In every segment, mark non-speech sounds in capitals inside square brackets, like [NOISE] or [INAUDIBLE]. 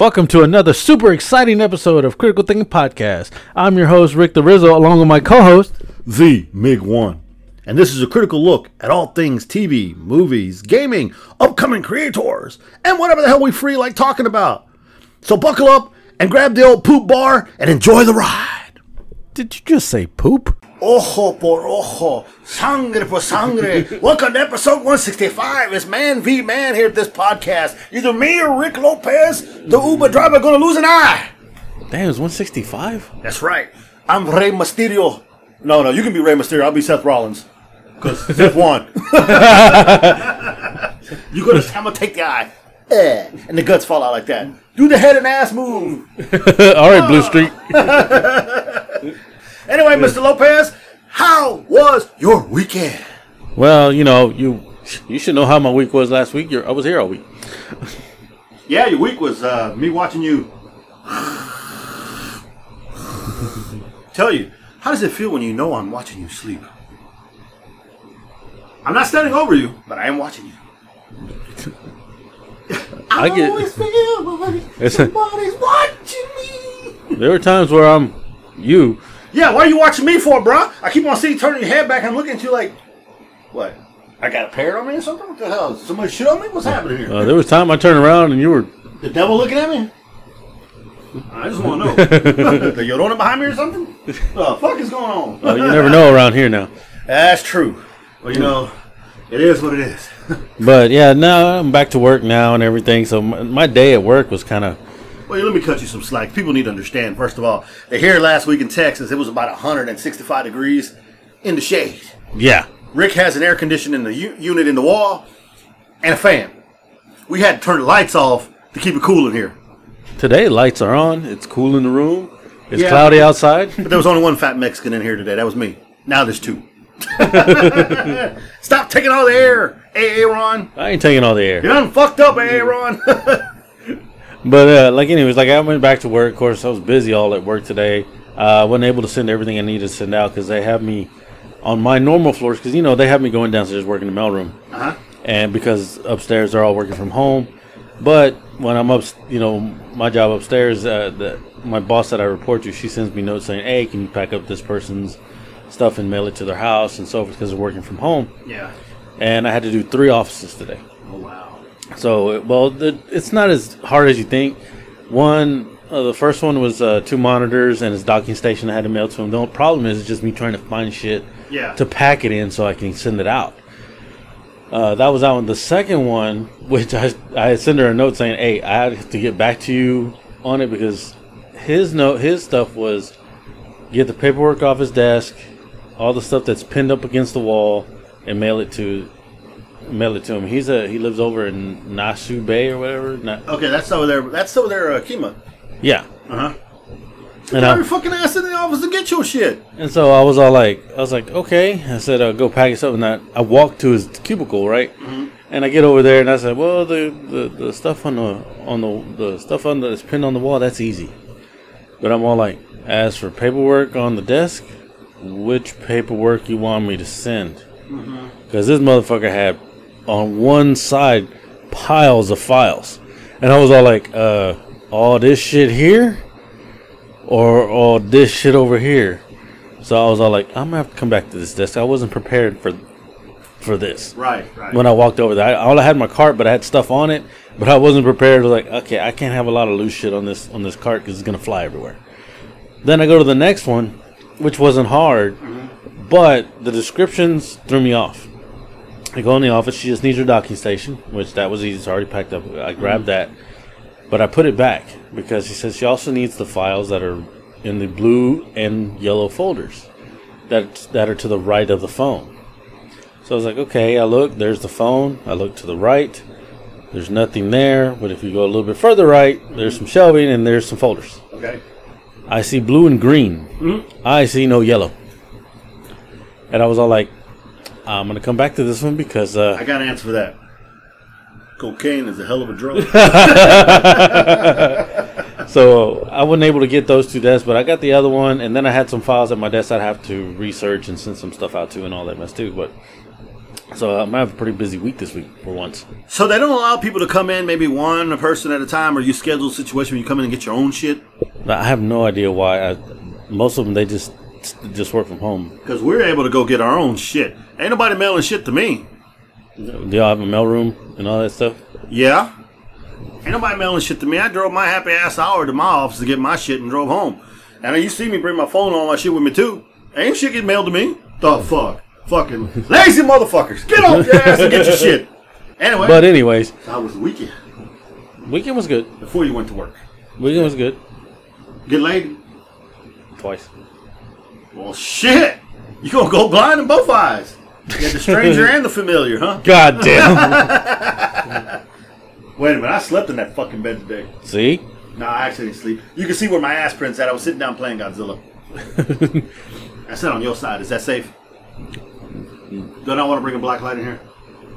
Welcome to another super exciting episode of Critical Thinking Podcast. I'm your host, Rick the Rizzo, along with my co host, The MiG 1. And this is a critical look at all things TV, movies, gaming, upcoming creators, and whatever the hell we free like talking about. So buckle up and grab the old poop bar and enjoy the ride. Did you just say poop? Ojo por ojo, sangre por sangre. [LAUGHS] Welcome to episode 165. It's man v man here at this podcast. Either me or Rick Lopez, the Uber driver, gonna lose an eye. Damn, it's 165? That's right. I'm Rey Mysterio. No, no, you can be Rey Mysterio. I'll be Seth Rollins. Because [LAUGHS] Seth won. [LAUGHS] you gonna, I'm gonna take the eye. Eh, and the guts fall out like that. Do the head and ass move. All right, Blue Street. Anyway, Mr. Lopez, how was your weekend? Well, you know, you you should know how my week was last week. You're, I was here all week. Yeah, your week was uh, me watching you. Tell you, how does it feel when you know I'm watching you sleep? I'm not standing over you, but I am watching you. [LAUGHS] I get- always feel like It's a- somebody's watching me. There are times where I'm you. Yeah, why are you watching me for, bro? I keep on seeing you turning your head back and looking at you like, what? I got a parrot on me or something? What the hell? Somebody shit on me? What's happening here? Uh, there was time I turned around and you were. The devil looking at me? I just want to know. [LAUGHS] the Llorona behind me or something? What The fuck is going on? Uh, you never know around here now. That's true. Well, you know, it is what it is. [LAUGHS] But yeah, now I'm back to work now and everything. So my, my day at work was kind of. Well, let me cut you some slack. People need to understand, first of all, that here last week in Texas, it was about 165 degrees in the shade. Yeah. Rick has an air conditioning in the u- unit in the wall and a fan. We had to turn the lights off to keep it cool in here. Today, lights are on. It's cool in the room. It's Yeah. cloudy outside. But there was only one fat Mexican in here today. That was me. Now there's two. [LAUGHS] Stop taking all the air, Aaron. I ain't taking all the air. You done fucked up, Aaron. [LAUGHS] But uh, like, anyways, like I went back to work. Of course, I was busy all at work today. Uh, I wasn't able to send everything I needed to send out because they have me on my normal floors. Because you know they have me going downstairs working the mailroom, uh-huh. and because upstairs they're all working from home. But when I'm up, you know, my job upstairs, uh, the, my boss that I report to, she sends me notes saying, "Hey, can you pack up this person's stuff and mail it to their house and so forth?" Because they're working from home. Yeah. And I had to do three offices today. So, well, the, it's not as hard as you think. One, uh, the first one was uh, two monitors and his docking station I had to mail to him. The only problem is just me trying to find shit Yeah. to pack it in so I can send it out. Uh, that was that one. The second one, which I I sent her a note saying, "Hey, I have to get back to you on it because his note, his stuff was get the paperwork off his desk, all the stuff that's pinned up against the wall, and mail it to mail it to him. He's a he lives over in Nassau Bay or whatever. Na- Okay, that's over there. That's over there, uh, Kemah. yeah, Uh huh. and Get I, your fucking ass in the office to get your shit. And so I was all like, I was like, okay. I said, uh, go pack yourself. up. And I, I walked to his cubicle, right? And I get over there and I said, well, the, the, the stuff on the on the the stuff on the that's pinned on the wall, that's easy. But I'm all like, as for paperwork on the desk, which paperwork you want me to send? Because this motherfucker had on one side piles of files, and I was all like, uh, all this shit here or all this shit over here. So I was all like, I'm gonna have to come back to this desk. I wasn't prepared for for this. Right. Right. When I walked over there, I, all I had my cart, but I had stuff on it, but I wasn't prepared. I was like, okay, I can't have a lot of loose shit on this on this cart because it's gonna fly everywhere. Then I go to the next one, which wasn't hard, but the descriptions threw me off. I go in the office. She just needs her docking station, which that was easy. It's already packed up. I grabbed that, but I put it back because she says she also needs the files that are in the blue and yellow folders that that are to the right of the phone. So I was like, okay. I look. There's the phone. I look to the right. There's nothing there. But if you go a little bit further right, there's some shelving and there's some folders. okay. I see blue and green. Mm-hmm. I see no yellow. And I was all like, I'm gonna come back to this one because uh, I got an answer for that. Cocaine is a hell of a drug. [LAUGHS] So I wasn't able to get those two desks, but I got the other one, and then I had some files at my desk I'd have to research and send some stuff out to and all that mess too. But So I'm gonna have a pretty busy week this week for once. So they don't allow people to come in, maybe one person at a time, or you schedule a situation where you come in and get your own shit. I have no idea why. I, most of them they just just work from home. Because we're able to go get our own shit. Ain't nobody mailing shit to me. Do y'all have a mail room and all that stuff? Yeah. Ain't nobody mailing shit to me. I drove my happy ass hour to my office to get my shit and drove home. And you see me bring my phone and all my shit with me too. Ain't shit getting mailed to me. The fuck? Fucking lazy motherfuckers. Get off your ass and get your shit. Anyway. But anyways, how was the weekend? Weekend was good. Before you went to work. Weekend was good. Get laid? Twice. Well, shit. You gonna go blind in both eyes. You had the stranger and the familiar, huh? [LAUGHS] God damn. [LAUGHS] Wait a minute, I slept in that fucking bed today. See? No, I actually didn't sleep. You can see where my ass prints at. I was sitting down playing Godzilla. [LAUGHS] I sat on your side. Is that safe? Do I not want to bring a black light in here?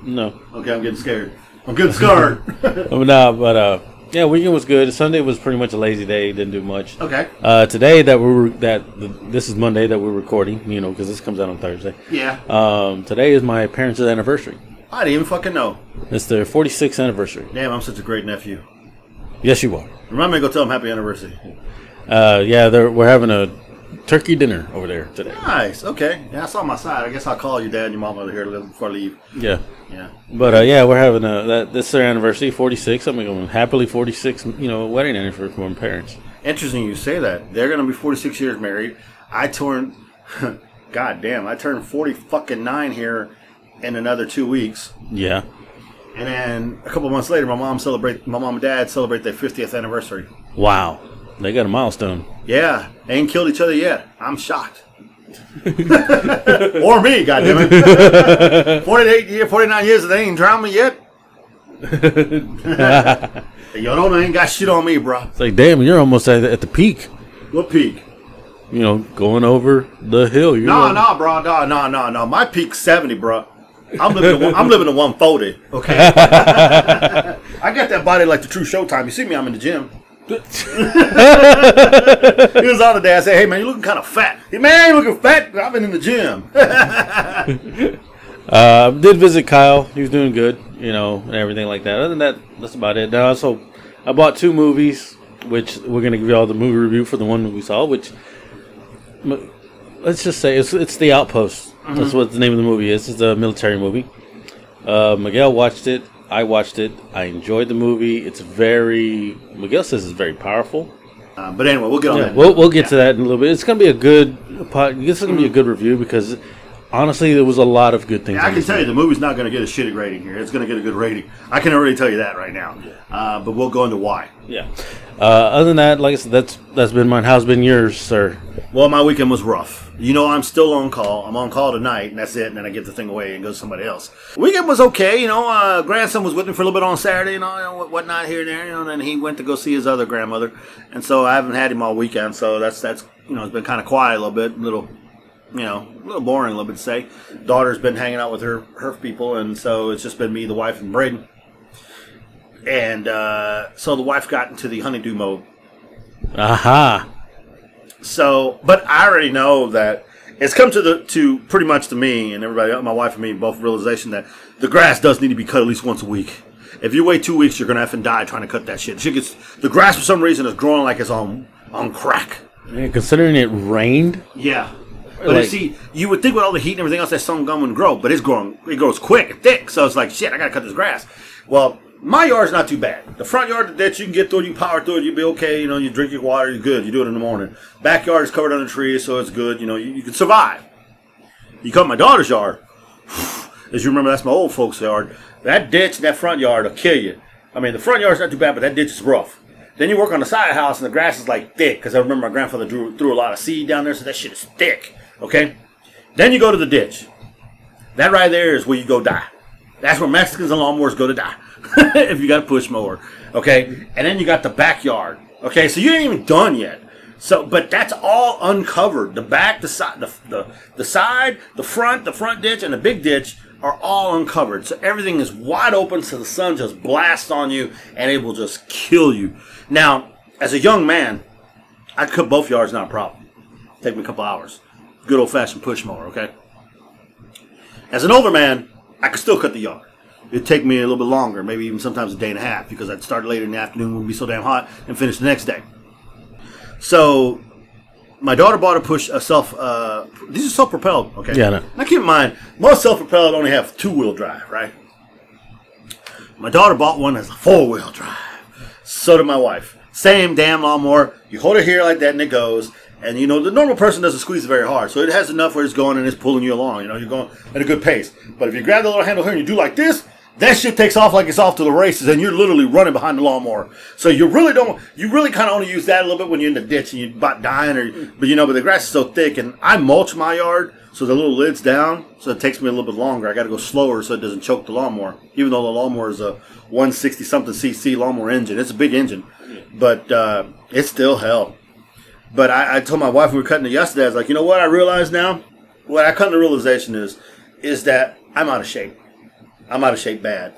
No. Okay, I'm getting scared. I'm getting scared. no, but uh, yeah, weekend was good. Sunday was pretty much a lazy day. Didn't do much. Okay. Uh, today that we were that this is Monday that we're recording. You know, because this comes out on Thursday. Yeah. Um, today is my parents' anniversary. I didn't even fucking know. It's their 46th anniversary. Damn, I'm such a great nephew. Yes, you are. Remind me to go tell them happy anniversary. Uh, yeah, they're, we're having a turkey dinner over there today. Nice. Okay. Yeah, I on my side. I guess I'll call your dad and your mom over here before I leave. Yeah. Yeah. But uh, yeah, we're having a that this is their anniversary, 46. I'm going happily 46. You know, wedding anniversary for my parents. Interesting you say that. They're going to be 46 years married. I turned, [LAUGHS] god damn, I turned 40 fucking nine here in another two weeks. Yeah. And then a couple months later, my mom celebrate, my mom and dad celebrate their 50th anniversary. Wow, they got a milestone. Yeah, they ain't killed each other yet. I'm shocked. [LAUGHS] or me, goddamn it. [LAUGHS] 48 years, 49 years, they ain't drowned me yet. [LAUGHS] Yo, don't ain't got shit on me, bro. It's like, damn, you're almost at, at the peak. What peak? You know, going over the hill. You're No, going- no, bro, nah, nah, nah, no. My peak's 70, bro. I'm living. A, I'm living a 140. Okay. I got that body like the true Showtime. You see me? I'm in the gym. He was on the day. I said, "Hey man, you're looking kind of fat." He man, you looking fat. I've been in the gym. [LAUGHS] Uh, did visit Kyle. He was doing good, you know, and everything like that. Other than that, that's about it. Now, also, I bought two movies, which we're gonna give you all the movie review for the one we saw. Which, let's just say, it's it's the Outpost. That's what the name of the movie is. It's a military movie. Uh, Miguel watched it. I watched it. I enjoyed the movie. It's very. Miguel says it's very powerful. Uh, but anyway, we'll get on Yeah, that. we'll, we'll get to that in a little bit. It's gonna be a good. This is gonna be a good review because honestly, there was a lot of good things. I can tell you the movie's not going to get a shitty rating here. It's going to get a good rating. I can already tell you that right now. Uh, but we'll go into why. Yeah. Uh, other than that, like I said, that's that's been mine. How's been yours, sir? Well, my weekend was rough. You know, I'm still on call. I'm on call tonight, and that's it. And then I give the thing away and go to somebody else. Weekend was okay. You know, uh, grandson was with me for a little bit on Saturday, you know, whatnot here and there. You know, and then he went to go see his other grandmother, and so I haven't had him all weekend. So that's that's you know, it's been kind of quiet a little bit, little, you know, a little boring, a little bit to say. Daughter's been hanging out with her her people, and so it's just been me, the wife, and Braden. And uh, so the wife got into the honeydew mode. Aha. So, but I already know that it's come to the to pretty much to me and everybody, my wife and me, both realization that the grass does need to be cut at least once a week. If you wait two weeks, you're gonna have to die trying to cut that shit. Shit gets the grass for some reason is growing like it's on on crack. Man, considering it rained, Yeah. But Like- you see, you would think with all the heat and everything else that some gum would grow, but it's growing. It grows quick and thick. So it's like shit. I gotta cut this grass. Well, my yard's not too bad. The front yard that you can get through, you power through it, you'll be okay. You know, you drink your water, you're good. You do it in the morning. Backyard is covered under trees, so it's good. You know, you, you can survive. You come my daughter's yard. [SIGHS] As you remember, that's my old folks' yard. That ditch in that front yard will kill you. I mean, the front yard's not too bad, but that ditch is rough. Then you work on the side of the house, and the grass is like thick. Because I remember my grandfather drew, threw a lot of seed down there, so that shit is thick. Okay. Then you go to the ditch. That right there is where you go die. That's where Mexicans and lawnmowers go to die. [LAUGHS] if you got a push mower. Okay. And then you got the backyard. Okay. So you ain't even done yet. So, but that's all uncovered. The back, the side, the, the, the side, the front, the front ditch, and the big ditch are all uncovered. So everything is wide open, so the sun just blasts on you, and it will just kill you. Now, as a young man, I cut both yards, not a problem. Take me a couple hours. Good old fashioned push mower, okay? As an older man, I could still cut the yard. It'd take me a little bit longer, maybe even sometimes a day and a half, because I'd start later in the afternoon, would be so damn hot, and finish the next day. So my daughter bought a push a self. Uh, these are self propelled. Okay. Yeah, know. Now keep in mind, most self propelled only have two wheel drive, right? My daughter bought one that's a four wheel drive. So did my wife. Same damn lawnmower. You hold it here like that, and it goes. And you know the normal person doesn't squeeze very hard, so it has enough where it's going and it's pulling you along. You know you're going at a good pace. But if you grab the little handle here and you do like this, that shit takes off like it's off to the races, and you're literally running behind the lawnmower. So you really don't. You really kind of only use that a little bit when you're in the ditch and you're about dying, or but you know. But the grass is so thick, and I mulch my yard, so the little lid's down, so it takes me a little bit longer. I got to go slower so it doesn't choke the lawnmower. Even though the lawnmower is a 160 something cc lawnmower engine, it's a big engine, but uh, it's still hell. But I, I told my wife we were cutting it yesterday, I was like, you know what? I realize now. What I come to realization is, is that I'm out of shape. I'm out of shape bad.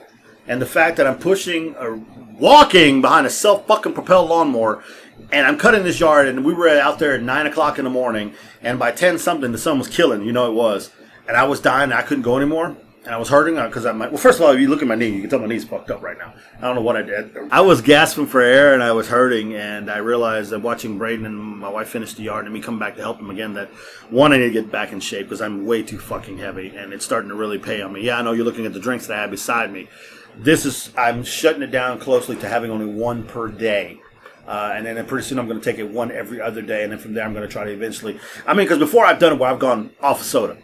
And the fact that I'm pushing or walking behind a self fucking propelled lawnmower and I'm cutting this yard and we were out there at nine o'clock in the morning and by ten something the sun was killing, you know it was. And I was dying I couldn't go anymore. And I was hurting because I'm well first of all, if you look at my knee, you can tell my knee's fucked up right now. I don't know what I did. I was gasping for air and I was hurting and I realized that watching Braden and my wife finish the yard and me come back to help him again that one I need to get back in shape because I'm way too fucking heavy and it's starting to really pay on me. Yeah, I know you're looking at the drinks that I have beside me. This is I'm shutting it down closely to having only one per day. Uh, and then pretty soon I'm going to take it one every other day, and then from there I'm going to try to eventually. I mean, because before I've done it, where I've gone off of soda,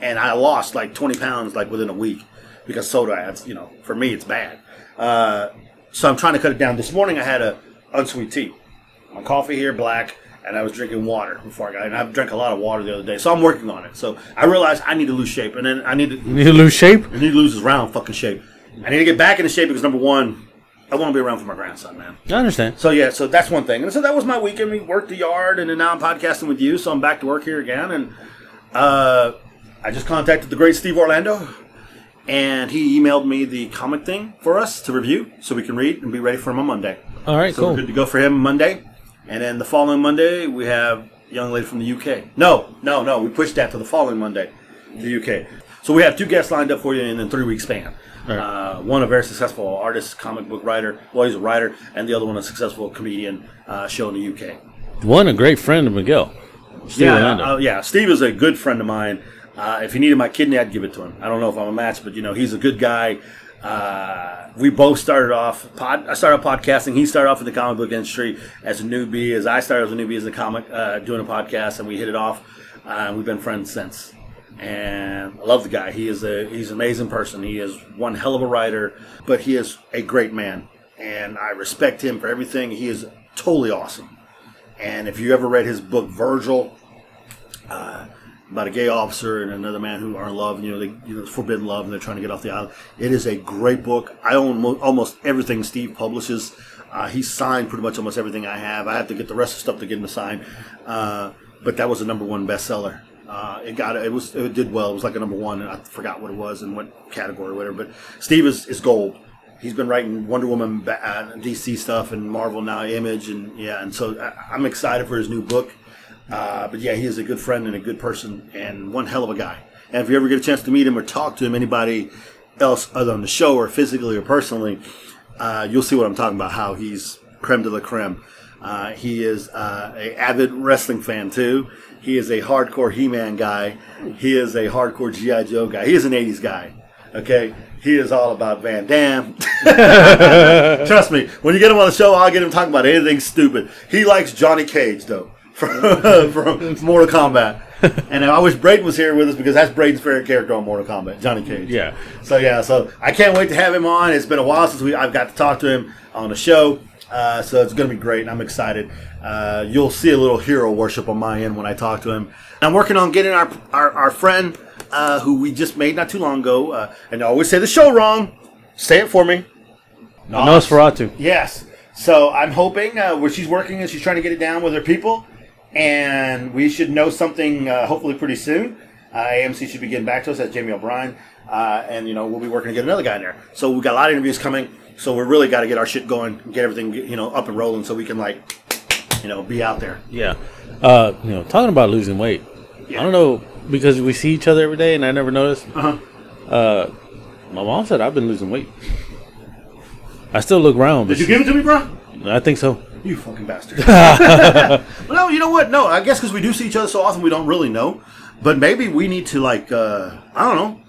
and I lost like 20 pounds like within a week because soda adds, you know, for me it's bad. Uh, so I'm trying to cut it down. This morning I had a unsweet tea, my coffee here black, and I was drinking water before I got. And I've drank a lot of water the other day, so I'm working on it. So I realized I need to lose shape, and then I need to. You need to lose shape. I need to lose this round fucking shape. I need to get back into shape because number one, I want to be around for my grandson, man. I understand. So yeah, so that's one thing. And so that was my weekend. We worked the yard, and then now I'm podcasting with you. So I'm back to work here again, and uh, I just contacted the great Steve Orlando, and he emailed me the comic thing for us to review, so we can read and be ready for him on Monday. All right, So cool. we're good to go for him Monday, and then the following Monday we have a young lady from the UK. No, no, no. We pushed that to the following Monday, the UK. So we have two guests lined up for you in a three week span. Uh, one a very successful artist, comic book writer. Well, he's a writer, and the other one a successful comedian uh, show in the UK. One, a great friend of Miguel. Steve yeah, uh, yeah. Steve is a good friend of mine. Uh, if he needed my kidney, I'd give it to him. I don't know if I'm a match, but you know, he's a good guy. Uh, we both started off. Pod, I started podcasting. He started off in the comic book industry as a newbie, as I started as a newbie as a comic, uh, doing a podcast, and we hit it off. Uh, we've been friends since. And I love the guy. He is a he's an amazing person. He is one hell of a writer, but he is a great man, and I respect him for everything. He is totally awesome. And if you ever read his book Virgil, uh, about a gay officer and another man who are in love, you know, they, you know, forbidden love, and they're trying to get off the island. It is a great book. I own mo- almost everything Steve publishes. Uh, he signed pretty much almost everything I have. I have to get the rest of the stuff to get him to sign. Uh, but that was a number one bestseller. Uh, it got it was it did well. It was like a number one, and I forgot what it was and what category or whatever. But Steve is, is gold. He's been writing Wonder Woman, uh, DC stuff, and Marvel now, Image, and yeah. And so I, I'm excited for his new book. Uh, but yeah, he is a good friend and a good person, and one hell of a guy. And if you ever get a chance to meet him or talk to him, anybody else other on the show or physically or personally, uh, you'll see what I'm talking about. How he's creme de la creme. Uh, he is uh, a avid wrestling fan too. He is a hardcore He-Man guy. He is a hardcore GI Joe guy. He is an '80s guy. Okay, he is all about Van Damme. [LAUGHS] Trust me, when you get him on the show, I'll get him talking about anything stupid. He likes Johnny Cage though, from, [LAUGHS] from Mortal Kombat. And I wish Braden was here with us because that's Braden's favorite character on Mortal Kombat, Johnny Cage. Yeah. So yeah, so I can't wait to have him on. It's been a while since we I've got to talk to him on the show. Uh, so it's going to be great, and I'm excited. Uh, you'll see a little hero worship on my end when I talk to him. I'm working on getting our our, our friend uh, who we just made not too long ago, uh, and I always say the show wrong. Say it for me. Nosferatu. Yes. So I'm hoping uh, where she's working and she's trying to get it down with her people, and we should know something uh, hopefully pretty soon. Uh, AMC should be getting back to us. That's Jamie O'Brien, uh, and you know we'll be working to get another guy in there. So we've got a lot of interviews coming. So we really got to get our shit going, get everything you know up and rolling, so we can like you know be out there. Yeah. Uh, you know, talking about losing weight. Yeah. I don't know because we see each other every day, and I never noticed. Uh-huh. Uh, my mom said I've been losing weight. I still look round. Did you give it to me, bro? I think so. You fucking bastard. well, [LAUGHS] [LAUGHS] no, you know what? No, I guess because we do see each other so often, we don't really know. But maybe we need to, like, uh, I don't know.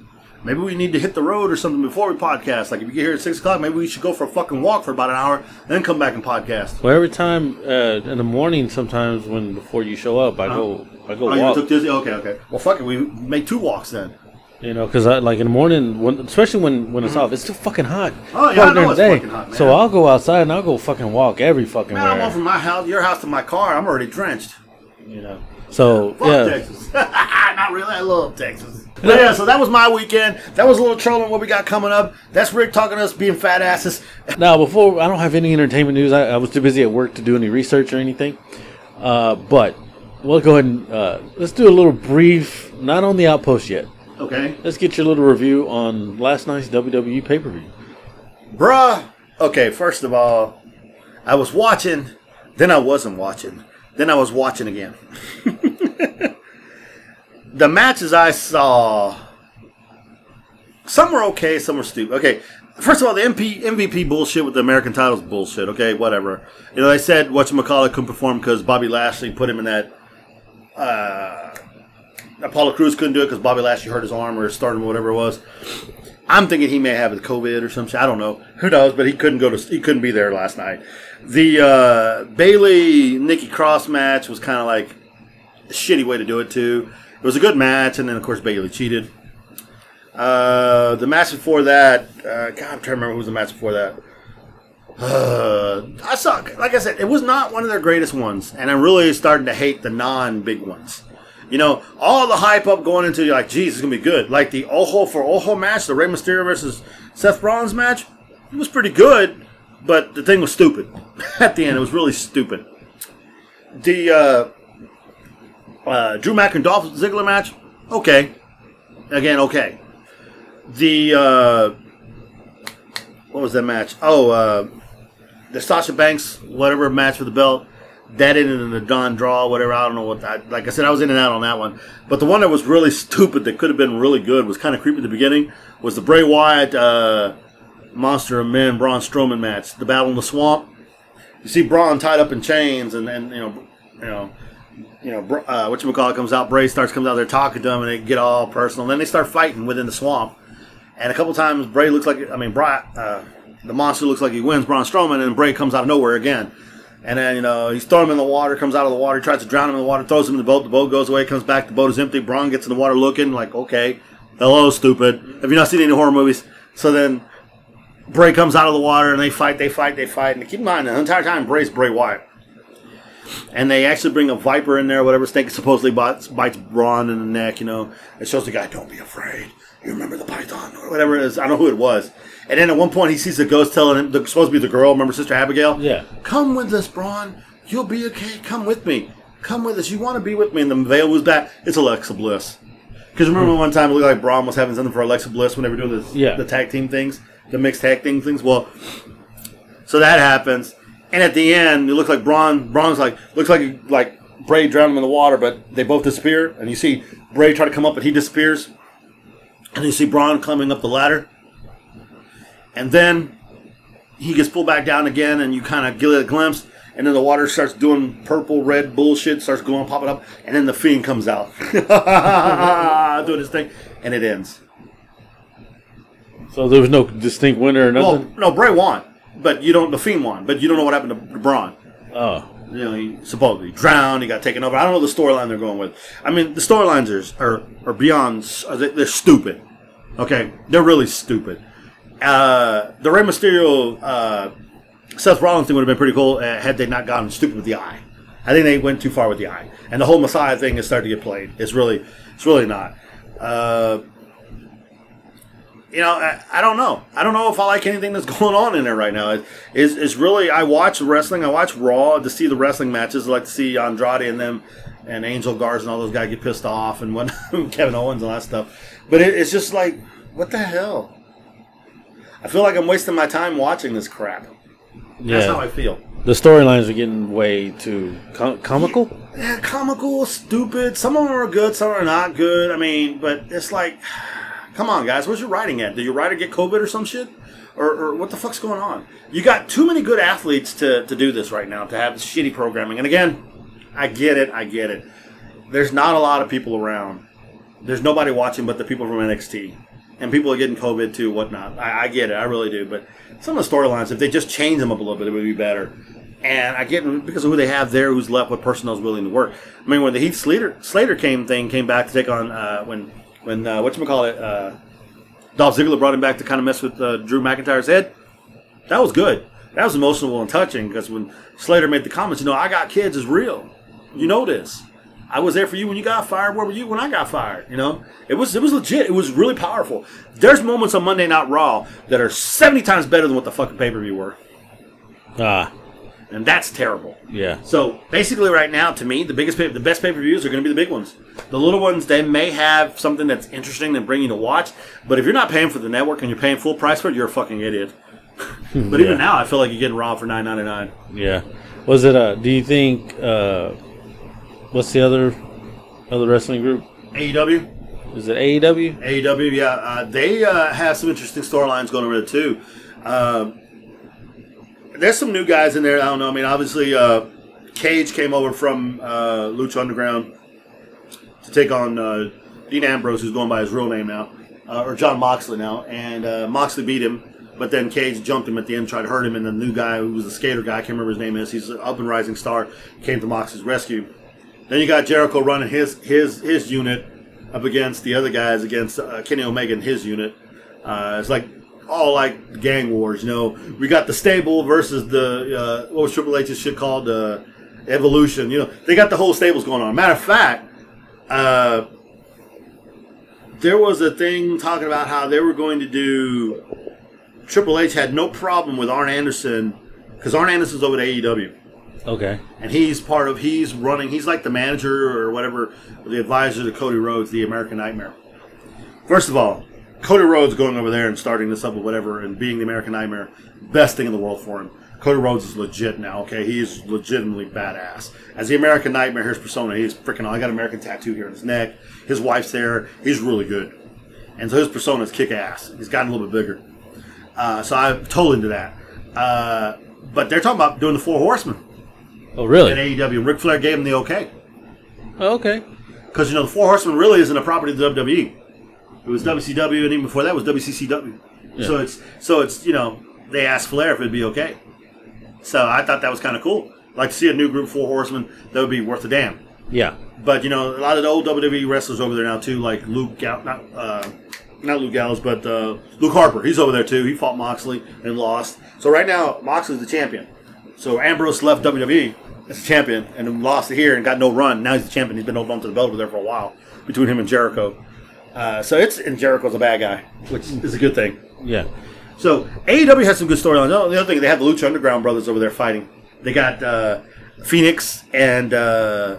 Maybe we need to hit the road or something before we podcast. Like, if you get here at 6 o'clock, maybe we should go for a fucking walk for about an hour, then come back and podcast. Well, every time uh, in the morning, sometimes when before you show up, I go I go Oh, you walk. took this? Okay, okay. Well, fuck it. We make two walks then. You know, because I like in the morning, when, especially when when it's off, it's too fucking hot. Mm-hmm. Oh, yeah, I know it's day. fucking hot, man. So I'll go outside and I'll go fucking walk every fucking Man, I'm on from my house, your house to my car. I'm already drenched. You know. So Fuck yeah, Texas. [LAUGHS] Not really. I love Texas. But yeah, so that was my weekend. That was a little trolling what we got coming up. That's Rick talking to us being fat asses. [LAUGHS] Now, before I don't have any entertainment news. I, I was too busy at work to do any research or anything. Uh, but we'll go ahead and uh, let's do a little brief, not on the outpost yet. Okay. Let's get your little review on last night's WWE pay per view. Bruh. Okay, first of all, I was watching, then I wasn't watching, then I was watching again. [LAUGHS] the matches I saw, some were okay, some were stupid. Okay, first of all, the MP, MVP bullshit with the American titles bullshit. Okay, whatever. You know, they said whatchamacallit couldn't perform because Bobby Lashley put him in that. Uh, Apollo Crews couldn't do it because Bobby Lashley hurt his arm or his sternum or whatever it was. I'm thinking he may have COVID or some shit. I don't know. Who knows? But he couldn't go to. He couldn't be there last night. The uh, Bayley Nikki Cross match was kind of like a shitty way to do it too. It was a good match, and then of course Bayley cheated. Uh, the match before that, uh, God, I'm trying to remember who was the match before that. Uh, I suck. like I said, it was not one of their greatest ones, and I'm really starting to hate the non-big ones. You know, all the hype up going into like, geez, it's gonna be good. Like the Ojo for Ojo match, the Rey Mysterio versus Seth Rollins match, it was pretty good, but the thing was stupid. [LAUGHS] At the end, it was really stupid. The uh, uh, Drew Mac and Dolph Ziggler match, okay. Again, okay. The uh, what was that match? Oh, uh, the Sasha Banks whatever match for the belt. That ended in a Don draw, whatever. I don't know what. I, like I said, I was in and out on that one. But the one that was really stupid that could have been really good was kind of creepy at the beginning. Was the Bray Wyatt uh, Monster of Men Braun Strowman match, the Battle in the Swamp. You see Braun tied up in chains, and and you know, you know, you know, uh, what you call it comes out. Bray starts comes out there talking to him, and they get all personal. And then they start fighting within the swamp. And a couple times, Bray looks like I mean, Bray, uh, the monster looks like he wins Braun Strowman, and Bray comes out of nowhere again. And then you know he's throwing him in the water, comes out of the water, tries to drown him in the water, throws him in the boat. The boat goes away, comes back. The boat is empty. Braun gets in the water, looking like, okay, hello, stupid. Have you not seen any horror movies? So then Bray comes out of the water, and they fight, they fight, they fight. And keep in mind, the entire time Bray's Bray Wyatt. And they actually bring a viper in there, whatever snake supposedly bites, bites Braun in the neck, you know. It shows the guy, don't be afraid. You remember the python, or whatever it is. I don't know who it was. And then at one point, he sees a ghost telling him, the, supposed to be the girl, remember Sister Abigail? Yeah. Come with us, Braun. You'll be okay. Come with me. Come with us. You want to be with me. And the veil was back. It's Alexa Bliss. Because remember one time it looked like Braun was having something for Alexa Bliss when they were doing the, Yeah. the tag team things, the mixed tag team things? Well, so that happens, and at the end, it looks like Braun. Braun's like looks like like Bray drowned him in the water, but they both disappear. And you see Bray try to come up, but he disappears. And you see Braun climbing up the ladder, and then he gets pulled back down again, and you kind of get a glimpse. And then the water starts doing purple, red bullshit, starts going, popping up, and then the fiend comes out, [LAUGHS] doing his thing, and it ends. So there was no distinct winner or nothing? Well, no, Bray won, but you don't. The fiend won, but you don't know what happened to Braun. oh, you know, he supposedly drowned. He got taken over. I don't know the storyline they're going with. I mean, the storylines are, are are beyond. They, they're stupid. Okay, they're really stupid. Uh, the Rey Mysterio uh, Seth Rollins thing would have been pretty cool uh, had they not gone stupid with the eye. I think they went too far with the eye, and the whole Messiah thing is starting to get played. It's really, it's really not. Uh, you know, I, I don't know. I don't know if I like anything that's [LAUGHS] going on in there right now. It, is is really I watch wrestling. I watch Raw to see the wrestling matches. I like to see Andrade and them and Angel Garza and all those guys get pissed off and when [LAUGHS] Kevin Owens and all that stuff. But it, it's just like, what the hell? I feel like I'm wasting my time watching this crap. That's how I feel. The storylines are getting way too com- comical. Yeah, comical, stupid. Some of them are good, some are not good. I mean, but it's like, come on, guys, where's your writing at? Did your writer get COVID or some shit? Or, or what the fuck's going on? You got too many good athletes to, to do this right now, to have shitty programming. And again, I get it, I get it. There's not a lot of people around. There's nobody watching but the people from NXT. And people are getting COVID too, whatnot. I, I get it, I really do. But some of the storylines, if they just change them up a little bit, it would be better. And I get because of who they have there, who's left, what personnel's willing to work. I mean, when the Heath Slater Slater came thing came back to take on uh, when when uh, what you call it, uh, Dolph Ziggler brought him back to kind of mess with uh, Drew McIntyre's head. That was good. That was emotional and touching because when Slater made the comments, you know, I got kids is real. You know this. I was there for you when you got fired. Where were you when I got fired? You know, it was it was legit. It was really powerful. There's moments on Monday Night Raw that are 70 times better than what the fucking pay per view were, Ah, and that's terrible. yeah. So basically, right now, to me, the biggest, pay- the best pay per views are going to be the big ones. The little ones, they may have something that's interesting and bring you to watch, but if you're not paying for the network and you're paying full price for it, you're a fucking idiot. [LAUGHS] but Yeah. even now, I feel like you're getting robbed for nine ninety nine. Yeah. Was it uh do you think uh what's the other other wrestling group? AEW, Is it AEW? AEW, yeah, uh, they uh, have some interesting storylines going over there too. Um, there's some new guys in there. I don't know. I mean, obviously, uh, Cage came over from uh, Lucha Underground to take on uh, Dean Ambrose, who's going by his real name now, uh, or Jon Moxley now, and uh, Moxley beat him. But then Cage jumped him at the end, tried to hurt him, and the new guy, who was the skater guy, I can't remember his name is, he's an up and rising star, came to Moxley's rescue. Then you got Jericho running his his his unit up against the other guys, against uh, Kenny Omega and his unit. It's like all like gang wars, you know. We got the stable versus the uh, what was Triple H's shit called uh, Evolution. You know, they got the whole stables going on. Matter of fact, uh, there was a thing talking about how they were going to do. Triple H had no problem with Arn Anderson because Arn Anderson's over at AEW Okay. and he's part of he's running he's like the manager or whatever the advisor to cody rhodes the american nightmare first of all cody rhodes going over there and starting this up or whatever and being the american nightmare best thing in the world for him cody rhodes is legit now okay he is legitimately badass as the american nightmare his persona he's freaking i got an american tattoo here on his neck his wife's there he's really good and so his persona is kick-ass he's gotten a little bit bigger uh, so i'm totally into that uh, but they're talking about doing the four horsemen Oh at really? AEW. Ric Flair gave him the okay. Oh, okay. Because, you know, the Four Horsemen really isn't a property of the WWE. It was WCW, and even before that was WCCW. So it's, so it's you know, they asked Flair if it'd be okay. So I thought that was kind of cool. Like to see a new group, Four Horsemen, that would be worth a damn. Yeah. But, you know, a lot of the old WWE wrestlers over there now, too, like Luke, Gal- not, uh, not Luke Gallows, but uh, Luke Harper. He's over there, too. He fought Moxley and lost. So right now, Moxley's the champion. So Ambrose left WWE as a champion and lost here and got no run. Now he's the champion. He's been holding on to the belt over there for a while between him and Jericho. Uh, so it's and Jericho's a bad guy, which is a good thing. Yeah. So AEW has some good storylines. Oh, the other thing, they have the Lucha Underground brothers over there fighting. They got uh, Fénix and uh,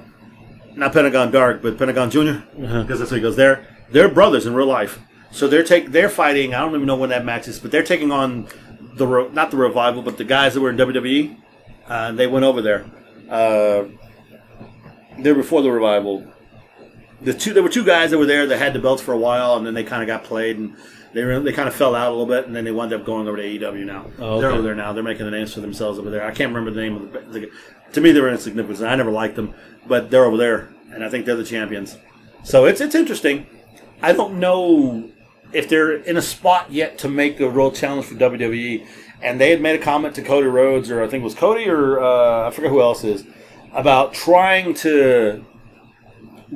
not Pentagon Dark, but Pentagon Junior, because that's what he goes there. They're brothers in real life, so they're take they're fighting. I don't even know when that match is, but they're taking on the re- not the revival, but the guys that were in WWE. Uh, they went over there. Uh, they're before the revival. The two there were two guys that were there that had the belts for a while, and then they kind of got played and. They, were, they kind of fell out a little bit, and then they wound up going over to AEW now. Oh, They're over there now. They're making the names for themselves over there. I can't remember the name of the. the to me, they were insignificant. I never liked them, but they're over there, and I think they're the champions. So it's it's interesting. I don't know if they're in a spot yet to make a real challenge for WWE. And they had made a comment to Cody Rhodes, or I think it was Cody, or uh, I forget who else is, about trying to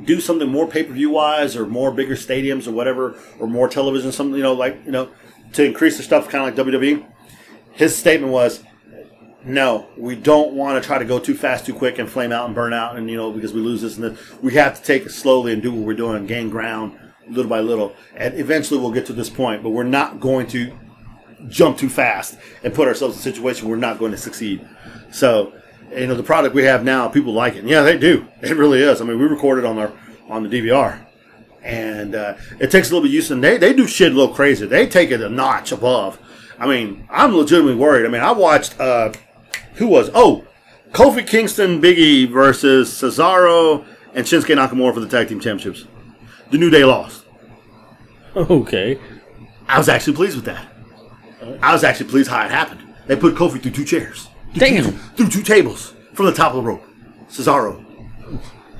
do something more pay per view wise, or more bigger stadiums, or whatever, or more television, something you know, like you know, to increase the stuff, kind of like WWE. His statement was, "No, we don't want to try to go too fast, too quick, and flame out and burn out, and you know, because we lose this and that. We have to take it slowly and do what we're doing, gain ground little by little, and eventually we'll get to this point. But we're not going to jump too fast and put ourselves in a situation we're not going to succeed. So, you know, the product we have now, people like it. Yeah, they do. It really is. I mean, we recorded on our on the DVR, and uh, it takes a little bit of use. And they they do shit a little crazy. They take it a notch above. I mean, I'm legitimately worried. I mean, I watched uh, who was oh Kofi Kingston, Biggie versus Cesaro and Shinsuke Nakamura for the tag team championships. The New Day lost. Okay. I was actually pleased with that. I was actually pleased how it happened. They put Kofi through two chairs. Damn. Two, through two tables from the top of the rope. Cesaro.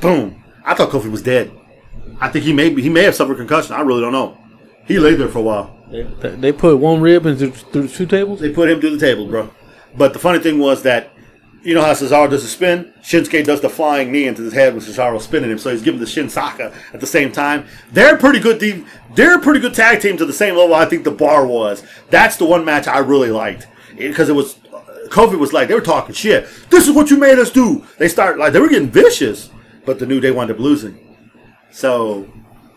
Boom. I thought Kofi was dead. I think he may he may have suffered concussion. I really don't know. He lay there for a while. They, they put one rib into through two tables. They put him through the table, bro. But the funny thing was that you know how Cesaro does the spin? Shinsuke does the flying knee into his head with Cesaro spinning him, so he's giving the Shinsaka at the same time. They're pretty good. De- they're a pretty good tag team to the same level I think the Bar was. That's the one match I really liked because it, was Kofi was like they were talking shit. This is what you made us do. They start like they were getting vicious, but the New Day wound up losing. So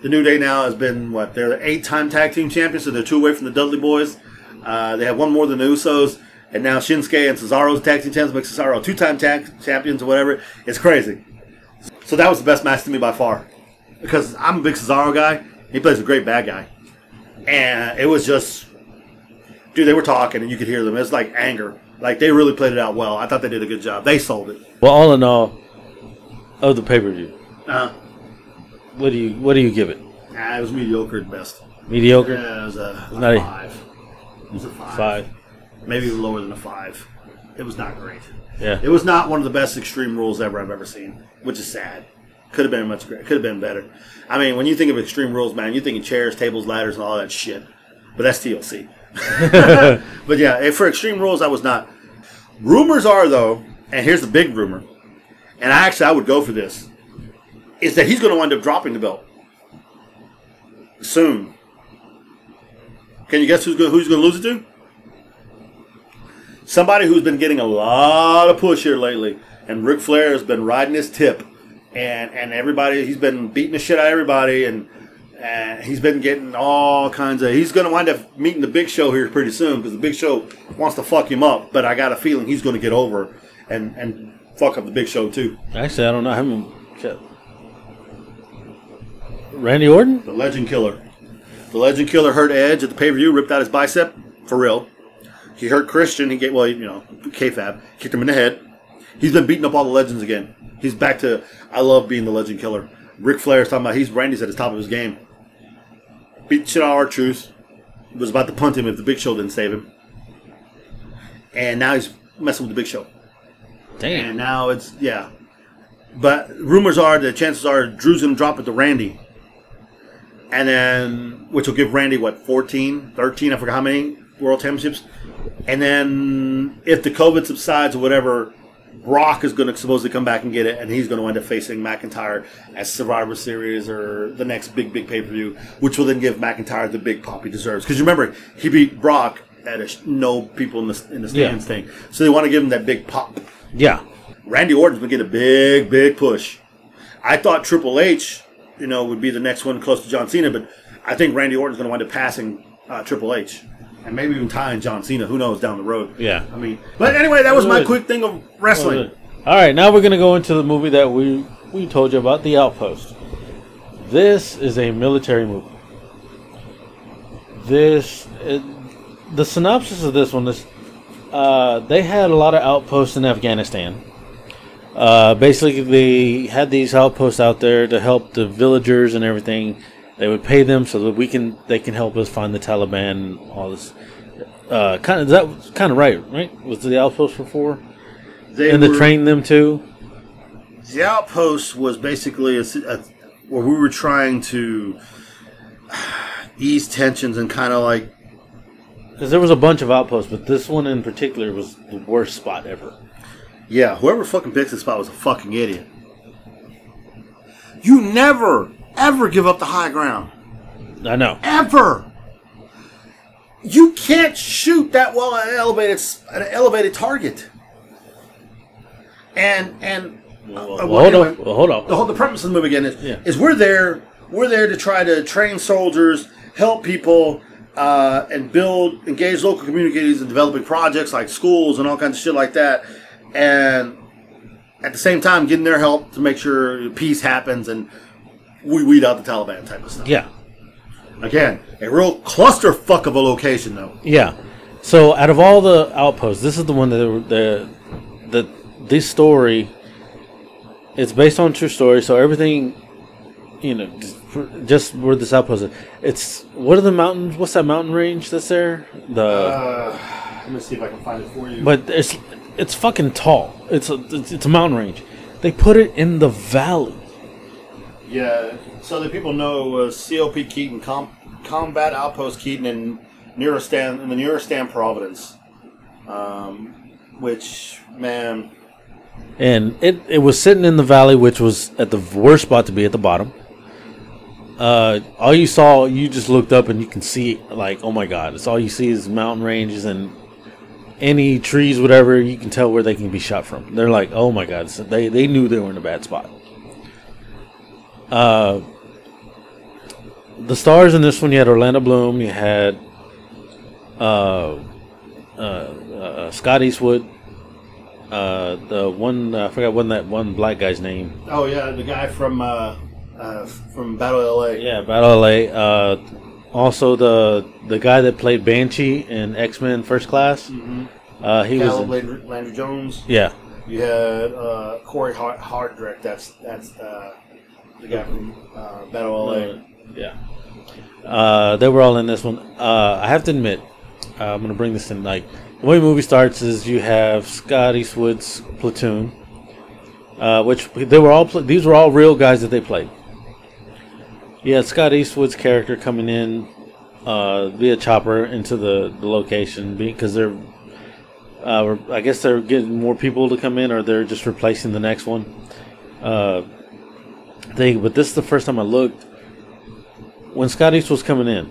the New Day now has been what they're the eight-time tag team champions, so they're two away from the Dudley Boys. Uh, they have one more than the Usos, and now Shinsuke and Cesaro's tag team champions make Cesaro two-time tag champions or whatever. It's crazy. So that was the best match to me by far, because I'm a big Cesaro guy. He plays a great bad guy, and it was just, dude. They were talking, and you could hear them. It's like anger. Like they really played it out well. I thought they did a good job. They sold it. Well, all in all, of the pay per view, Uh, what do you what do you give it? ah, it was mediocre at best. Mediocre. Yeah, it was a, a not a- five. It was a five. Five. Maybe even lower than a five. It was not great. Yeah. It was not one of the best Extreme Rules ever I've ever seen, which is sad. Could have been much great. Could have been better. I mean, when you think of Extreme Rules, man, you're thinking chairs, tables, ladders, and all that shit. But that's TLC. [LAUGHS] but yeah, eh, for Extreme Rules, I was not. Rumors are though, and here's the big rumor, and I actually I would go for this, is that he's going to wind up dropping the belt soon. Can you guess who's going who's going to lose it to? Somebody who's been getting a lot of push here lately, and Ric Flair has been riding his tip, and and everybody he's been beating the shit out of everybody, and and he's been getting all kinds of. He's going to wind up meeting the Big Show here pretty soon because the Big Show wants to fuck him up, but I got a feeling he's going to get over and and fuck up the Big Show too. Actually, I don't know. I haven't checked. Randy Orton. The Legend Killer. The Legend Killer hurt Edge at the pay per view, ripped out his bicep for real. He hurt Christian. He get well, you know, kayfabe, kicked him in the head. He's been beating up all the legends again. He's back to I love being the Legend Killer. Ric Flair's talking about he's Randy's at the top of his game. Beat the shit out of R-Truth. Was about to punt him if the Big Show didn't save him. And now he's messing with the Big Show. And Damn. now it's yeah. But rumors are that chances are Drew's gonna drop it to Randy. And then which will give Randy what 14, 13, I forgot how many world championships. And then if the COVID subsides or whatever, Brock is gonna supposedly come back and get it and he's gonna wind up facing McIntyre as Survivor Series or the next big big pay per view, which will then give McIntyre the big pop he deserves. Because remember, he beat Brock at a sh- no people in the in the stands Yeah. thing. So they want to give him that big pop. Yeah. Randy Orton's been getting a big, big push. I thought Triple H, you know, would be the next one close to John Cena, but I think Randy Orton's going to wind up passing uh, Triple H, and maybe even tying John Cena. Who knows down the road? Yeah. I mean, but anyway, that was my quick thing of wrestling. All right, now we're gonna go into the movie that we we told you about, The Outpost. This is a military movie. This it, the synopsis of this one is uh, they had a lot of outposts in Afghanistan. Uh, basically, they had these outposts out there to help the villagers and everything. They would pay them so that we can they can help us find the Taliban and all this. Uh, kind of that was kind of right, right? Was the outpost before? They and to train them too. The outpost was basically a, a- where we were trying to [SIGHS] ease tensions and kind of like Because there was a bunch of outposts, but this one in particular was the worst spot ever. Yeah, whoever fucking picked this spot was a fucking idiot. You never, ever give up the high ground. I know. Ever. You can't shoot that well at an elevated, at an elevated target. And and uh, Well, well, hold anyway, on. Well, hold on. the whole the premise of the movie again is, Yeah. is we're there we're there to try to train soldiers, help people, uh, and build engage local communities in developing projects like schools and all kinds of shit like that, and at the same time getting their help to make sure peace happens and we weed out the Taliban type of stuff. Yeah. Again, a real clusterfuck of a location though. Yeah. So out of all the outposts, this is the one that the the this story. It's based on true story, so everything you know, just, just where this outpost is. It's what are the mountains? What's that mountain range that's there? The Uh, let me see if I can find it for you. but it's it's fucking tall. It's a it's, it's a mountain range. They put it in the valley. Yeah, so that people know, uh, COP Keating, Com- Combat Outpost Keating in Nuristan in the Nuristan Providence, um, which man, and it, it was sitting in the valley, which was at the worst spot to be at the bottom. Uh, all you saw, you just looked up and you can see, like, oh my god, it's all you see is mountain ranges and any trees, whatever. You can tell where they can be shot from. They're like, oh my god, so they they knew they were in a bad spot. Uh, the stars in this one, you had Orlando Bloom, you had uh, uh, uh, Scott Eastwood, uh, the one uh, I forgot one that one black guy's name. oh yeah, the guy from uh, uh, from Battle LA. Yeah, Battle LA. Uh, also the the guy that played Banshee in X Men First Class. Uh, he was. In- Landry, Landry Jones. yeah, You had uh, Corey Hart- Hardrict. That's that's uh, the guy from uh, Battle LA. yeah. Uh, they were all in this one. Uh, I have to admit, uh, I'm gonna bring this in. Like the way the movie starts is you have Scott Eastwood's platoon, uh, which they were all. Pl- these were all real guys that they played. You had Scott Eastwood's character coming in uh, via chopper into the, the location because they're. Uh, I guess they're getting more people to come in, or they're just replacing the next one. Uh, thing, but this is the first time I looked when Scott East was coming in.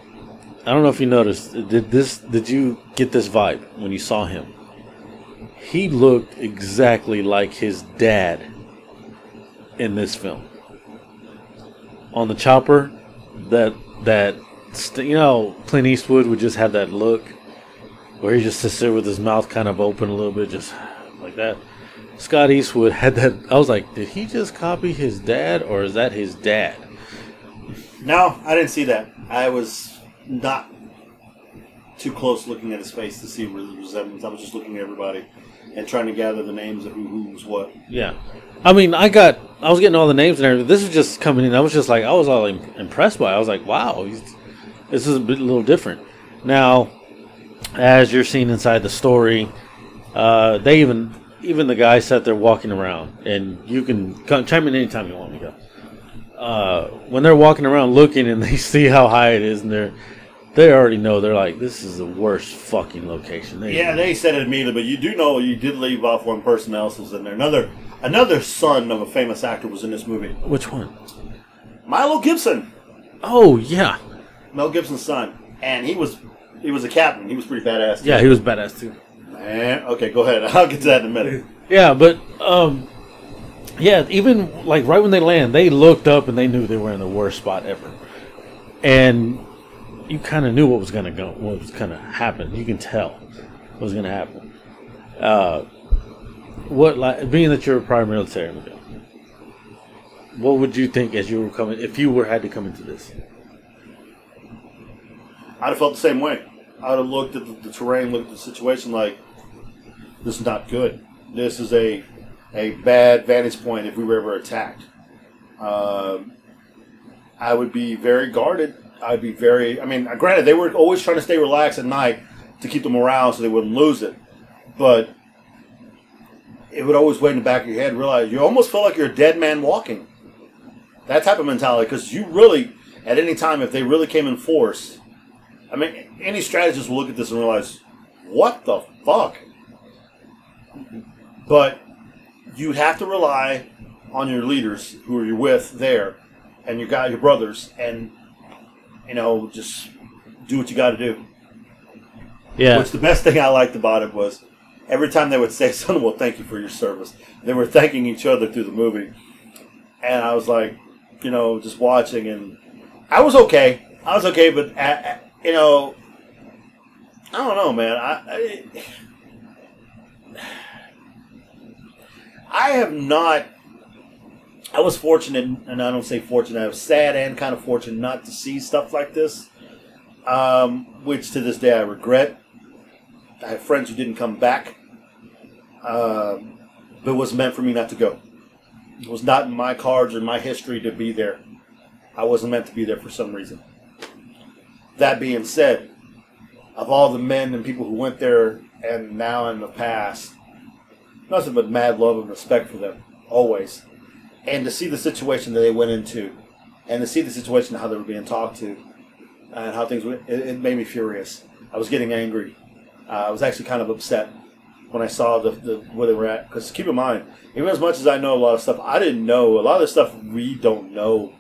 I don't know if you noticed. Did this? Did you get this vibe when you saw him? He looked exactly like his dad in this film. On the chopper, that that you know Clint Eastwood would just have that look where he just sits there with his mouth kind of open a little bit, just like that. Scott Eastwood had that. I was like, did he just copy his dad, or is that his dad? No, I didn't see that. I was not too close looking at his face to see the resemblance. Was. I was just looking at everybody and trying to gather the names of who who was what. Yeah, I mean, I got, I was getting all the names and everything. This was just coming in. I was just like, I was all impressed by. it. I was like, wow, he's, this is a bit, a little different. Now, as you're seeing inside the story, uh, they even, even the guy sat there walking around, and you can come, chime in anytime you want me to go. Uh, when they're walking around looking and [LAUGHS] they see how high it is, and they're, they already know they're like, this is the worst fucking location. They, Yeah, they said it immediately, but you do know you did leave off one person else was in there. Another another son of a famous actor was in this movie. Which one? Milo Gibson, Oh yeah, Mel Gibson's son, and he was he was a captain. He was pretty badass. yeah, he was badass too. Man, okay, go ahead. [LAUGHS] I'll get to that in a minute. Yeah, but um, yeah, even like right when they land, they looked up and they knew they were in the worst spot ever, and you kind of knew what was gonna go, what was gonna happen. You can tell what was gonna happen. Uh, what like being that you're a prior military, Miguel, what would you think as you were coming if you were had to come into this? I'd have felt the same way. I'd have looked at the, the terrain, looked at the situation like, this is not good. This is a a bad vantage point if we were ever attacked. Um, I would be very guarded. I'd be very. I mean, granted, they were always trying to stay relaxed at night to keep the morale so they wouldn't lose it, but it would always wait in the back of your head. Realize you almost feel like you're a dead man walking. That type of mentality, because you really, at any time, if they really came in force, I mean, any strategist will look at this and realize, what the fuck? But you have to rely on your leaders who are you with there, and your guy, your brothers, and you know, just do what you got to do. Yeah, Which the best thing I liked about it was every time they would say [LAUGHS] something, well, thank you for your service. They were thanking each other through the movie, and I was like, you know, just watching, and I was okay. I was okay, but uh, uh, you know, I don't know, man. I, I I have not. I was fortunate, and I don't say fortunate. I was sad and kind of fortunate not to see stuff like this, um, which to this day I regret. I have friends who didn't come back, um, but it was meant for me not to go. It was not in my cards or my history to be there. I wasn't meant to be there for some reason. That being said, of all the men and people who went there and now in the past, nothing but mad love and respect for them, always. And to see the situation that they went into, and to see the situation how they were being talked to, and how things went, it, it made me furious. I was getting angry. Uh, I was actually kind of upset when I saw the, the where they were at. Because keep in mind, even as much as I know a lot of stuff, I didn't know a lot of the stuff we don't know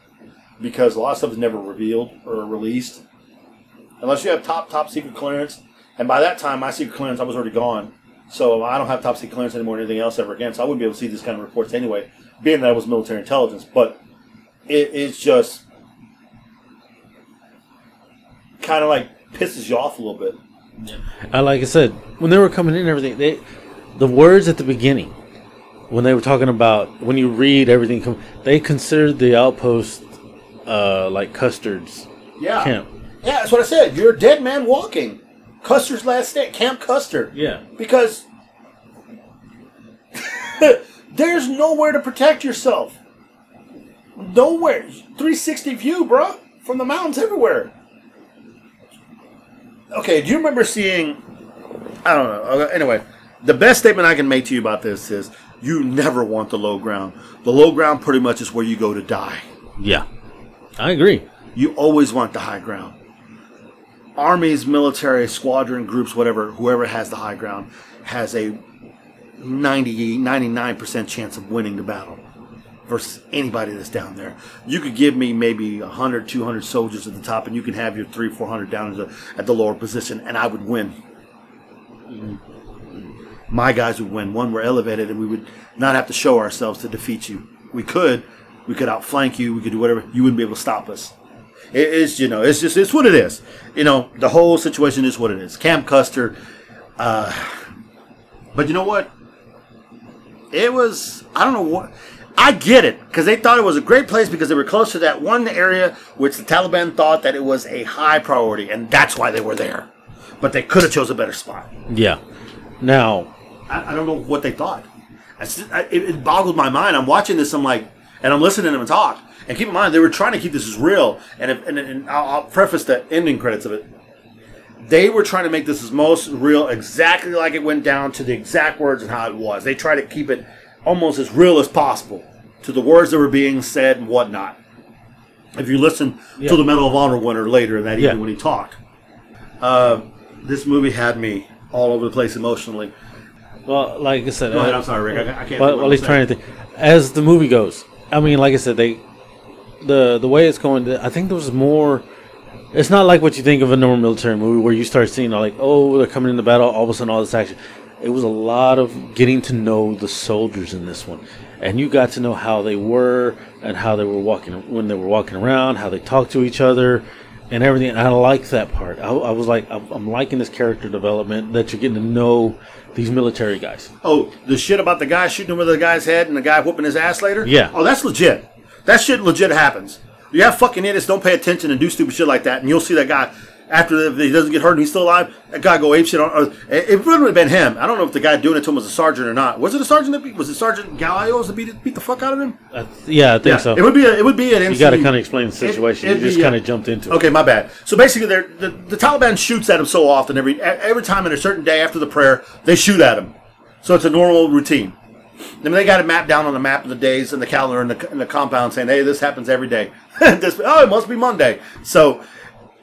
because a lot of stuff is never revealed or released unless you have top top secret clearance. And by that time, my secret clearance I was already gone, so I don't have top secret clearance anymore or anything else ever again. So I wouldn't be able to see these kind of reports anyway, being that I was military intelligence. But it, it's just kind of like pisses you off a little bit. I like I said when they were coming in and everything, they the words at the beginning when they were talking about when you read everything, come, they considered the outpost uh, like Custer's Yeah. camp. Yeah, that's what I said. You're a dead man walking. Custer's last stand, Camp Custer. Yeah. Because [LAUGHS] there's nowhere to protect yourself. Nowhere. 360 view, bro, from the mountains everywhere. Okay, do you remember seeing? I don't know. Anyway, the best statement I can make to you about this is you never want the low ground. The low ground pretty much is where you go to die. Yeah, I agree. You always want the high ground. Armies, military, squadron, groups, whatever, whoever has the high ground has a 90, 99% chance of winning the battle versus anybody that's down there. You could give me maybe 100, 200 soldiers at the top, and you can have your three, 400 down at the, at the lower position, and I would win. My guys would win. One, we're elevated, and we would not have to show ourselves to defeat you. We could. We could outflank you. We could do whatever. You wouldn't be able to stop us. It is, you know, it's just, it's what it is. You know, the whole situation is what it is. Camp Custer. Uh, but you know what? It was, I don't know what. I get it because they thought it was a great place because they were close to that one area which the Taliban thought that it was a high priority, and that's why they were there. But they could have chose a better spot. Yeah. Now, I, I don't know what they thought. I it, it boggled my mind. I'm watching this. I'm like, and I'm listening to them talk. And keep in mind, they were trying to keep this as real. And, if, and, and I'll, I'll preface the ending credits of it. They were trying to make this as most real, exactly like it went down to the exact words and how it was. They tried to keep it almost as real as possible to the words that were being said and whatnot. If you listen Yeah. to the Medal of Honor winner later in that Yeah. evening when he talked, uh, this movie had me all over the place emotionally. well, like I said, Go ahead. uh, I'm sorry, Rick. I, I can't. While, while he's trying to think, as the movie goes, I mean, like I said, they the the way it's going, I think there was more. It's not like what you think of a normal military movie where you start seeing like, oh, they're coming into battle, all of a sudden all this action. It was a lot of getting to know the soldiers in this one, and you got to know how they were and how they were walking when they were walking around, how they talked to each other, and everything. And I like that part. I, I was like, I'm, I'm liking this character development that you're getting to know these military guys. Oh, the shit about the guy shooting over the guy's head and the guy whooping his ass later? Yeah. Oh, that's legit. That shit legit happens. You have fucking idiots don't pay attention and do stupid shit like that, and you'll see that guy after the, he doesn't get hurt and he's still alive. That guy go ape shit on. It it would have been him. I don't know if the guy doing it to him was a sergeant or not. Was it a sergeant that beat? Was it Sergeant Gallegos that beat, beat the fuck out of him? Th- yeah, I think so. It would be. A, it would be an. You got to kind of explain the situation. you just kind of jumped into it. Okay, my bad. So basically, they're, the the Taliban shoots at him so often. Every every time in a certain day after the prayer, they shoot at him. So it's a normal routine. I mean, they got it mapped down on the map of the days and the calendar and the, in the compound saying, "Hey, this happens every day." [LAUGHS] this, oh, it must be Monday. So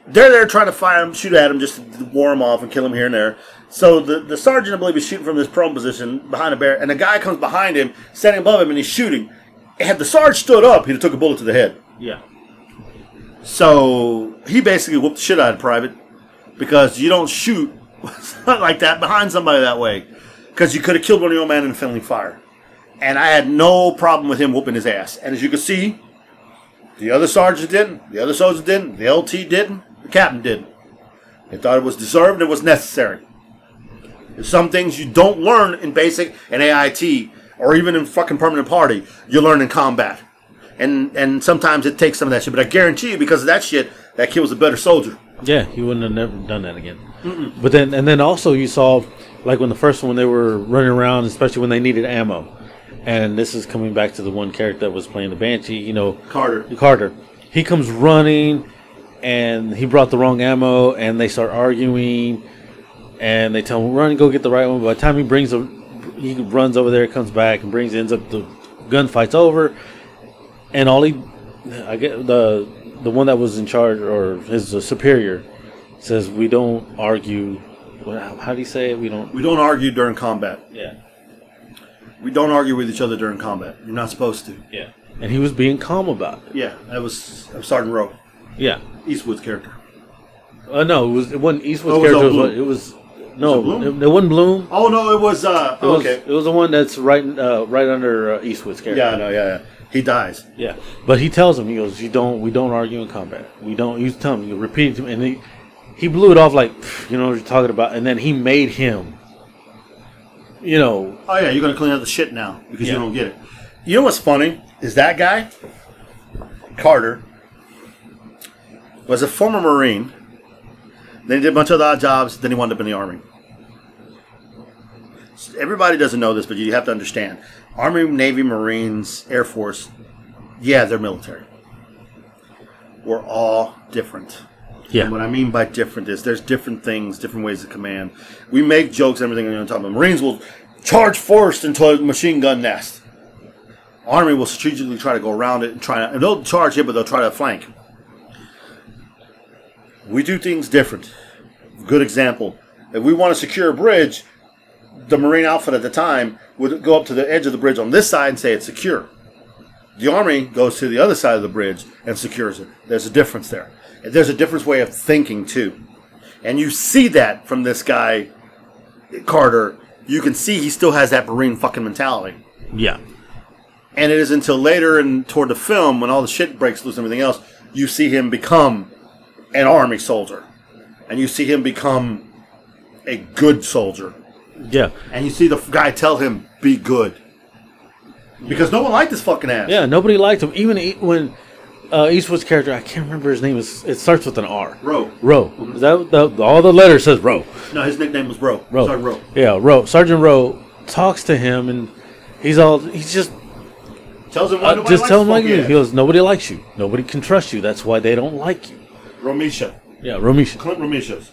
they're there trying to fire him, shoot at him, just to war him off and kill him here and there. So the, the sergeant, I believe, is shooting from this prone position behind a bear, and the guy comes behind him, standing above him, and he's shooting. Had the sergeant stood up, he'd have took a bullet to the head. Yeah. So he basically whooped the shit out of Private because you don't shoot [LAUGHS] like that behind somebody that way because you could have killed one of your own men in friendly fire. And I had no problem with him whooping his ass. And as you can see, the other sergeant didn't, the other soldier didn't, the LT didn't, the captain didn't. They thought it was deserved it was necessary. There's some things you don't learn in basic and AIT or even in fucking permanent party. You learn in combat. And and sometimes it takes some of that shit. But I guarantee you, because of that shit, that kid was a better soldier. Yeah, he wouldn't have never done that again. But then, and then also you saw, like when the first one they were running around, especially when they needed ammo. And this is coming back to the one character that was playing the Banshee. You know, Carter. Carter. He comes running, and he brought the wrong ammo, and they start arguing, and they tell him run go get the right one. By the time he brings a, he runs over there, comes back, and brings ends up the gunfight's over, and all he, I get the the one that was in charge or his superior says we don't argue. How do you say it? We don't. We don't argue during combat. Yeah. We don't argue with each other during combat. You're not supposed to. Yeah. And he was being calm about it. Yeah, that was that was Sergeant Rowe, Yeah. Eastwood's character. Uh, no, it was it wasn't Eastwood's Oh, it was character. all It was, Bloom. it was no, Was it it, Bloom? it wasn't Bloom. Oh no, it was. Uh, It was, okay. it was the one that's right uh, right under uh, Eastwood's character. Yeah, no, yeah, yeah. He dies. Yeah, but he tells him, he goes, "You don't, we don't argue in combat. We don't." You tell him, you repeat it to him, and he he blew it off like, "Pff, you know what you're talking about, and then he made him, you know, Oh yeah, you're gonna clean up the shit now because Yeah. you don't get it. You know what's funny is that guy, Carter, was a former Marine. Then he did a bunch of odd jobs. Then he wound up in the Army. Everybody doesn't know this, but you have to understand: Army, Navy, Marines, Air Force. Yeah, they're military. We're all different. Yeah, And what I mean by different is there's different things, different ways of command. We make jokes and everything on top of. Marines will charge first into a machine gun nest. Army will strategically try to go around it and try to, and they'll charge it, but they'll try to flank. We do things different. Good example. If we want to secure a bridge, the Marine outfit at the time would go up to the edge of the bridge on this side and say it's secure. The Army goes to the other side of the bridge and secures it. There's a difference there. There's a different way of thinking, too. And you see that from this guy, Carter. You can see he still has that Marine fucking mentality. yeah, And it is until later and toward the film, when all the shit breaks loose and everything else, you see him become an Army soldier. And you see him become a good soldier. yeah, And you see the guy tell him, be good. Because no one liked this fucking ass. yeah. Nobody liked him, even when uh, Eastwood's character. I can't remember his name. Is it starts with an R? Rowe. Rowe. Is that the, all the letter says Rowe? No, his nickname was Rowe. Rowe. Sorry, Rowe. Yeah, Rowe. Sergeant Rowe talks to him, and he's all he's just Tells him why uh, just tell him like funky it is. ass. He goes, nobody likes you. Nobody can trust you. That's why they don't like you. Romesha. Yeah, Romesha. Clint Romesha.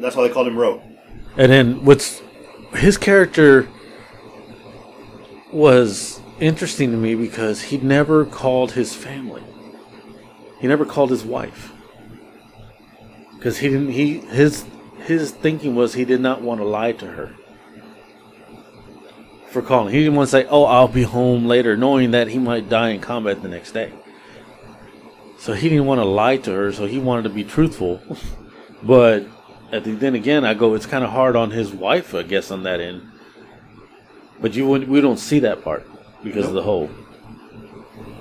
That's why they called him Rowe. And then what's his character was interesting to me because he never called his family. He never called his wife. Because he didn't he his his thinking was he did not want to lie to her. For calling. He didn't want to say, Oh, I'll be home later, knowing that he might die in combat the next day. So he didn't want to lie to her, so he wanted to be truthful. [LAUGHS] But at the, then again, I go, it's kind of hard on his wife, I guess, on that end. But you wouldn't- we don't see that part because of the whole.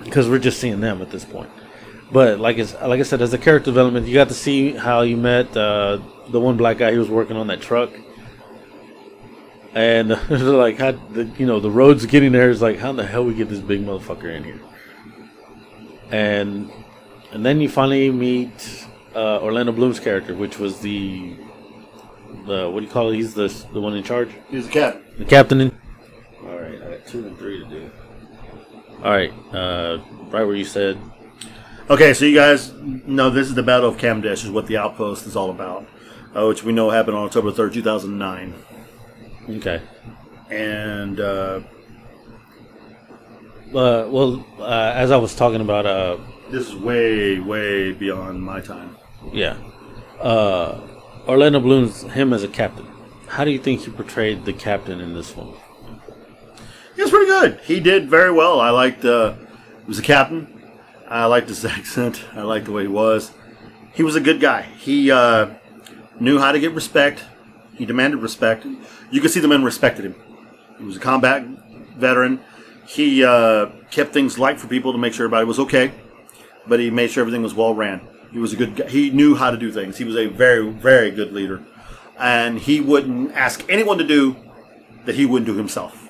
Because we're just seeing them at this point. But like it's, like I said, as a character development, you got to see how you met uh, the one black guy who was working on that truck, and [LAUGHS] like how the you know the roads getting there is like how in the hell we get this big motherfucker in here, and and then you finally meet uh, Orlando Bloom's character, which was the the what do you call it? He's the the one in charge, He's a cat. the captain. In, all right, I got two and three to do. All right, uh, right where you said, Okay, so you guys know this is the Battle of Kamdesh, is what the outpost is all about, uh, which we know happened on October 3rd, 2009. okay. And uh, Uh, well, uh, as I was talking about, uh, this is way, way beyond my time. yeah, uh, Orlando Bloom's him as a captain. How do you think he portrayed the captain in this one? He was pretty good. He did very well. I liked, uh, he was a captain. I liked his [LAUGHS] accent. I liked the way he was. He was a good guy. He uh, knew how to get respect. He demanded respect. You could see the men respected him. He was a combat veteran. He uh, kept things light for people to make sure everybody was okay, but he made sure everything was well ran. He was a good guy. He knew how to do things. He was a very, very good leader. And he wouldn't ask anyone to do that he wouldn't do himself,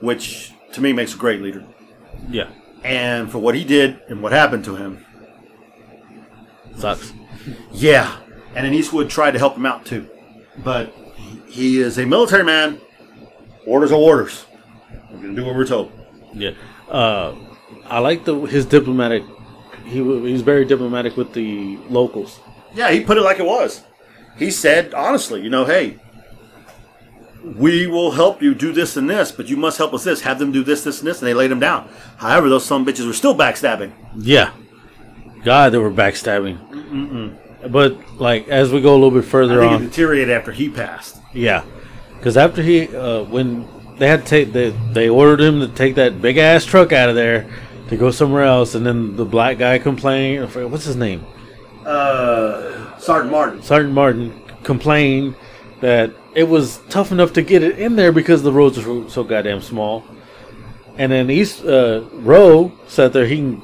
which to me makes a great leader. Yeah, And for what he did and what happened to him, sucks. yeah. And then Eastwood tried to help him out too. But he is a military man. Orders are orders. We're going to do what we're told. Yeah, uh, I like the his diplomatic he he was very diplomatic with the locals. Yeah, he put it like it was. He said honestly, you know, hey, we will help you do this and this, but you must help us this. Have them do this, this, and this, and they laid them down. However, those some bitches were still backstabbing. Yeah, God, they were backstabbing. But like as we go a little bit further think it on, deteriorated after he passed. yeah, because after he uh, when they had to take they they ordered him to take that big ass truck out of there to go somewhere else, and then the black guy complained. What's his name? Uh, Sergeant Martin. Sergeant Martin complained that it was tough enough to get it in there because the roads were so goddamn small. And then East uh, Row sat there. He,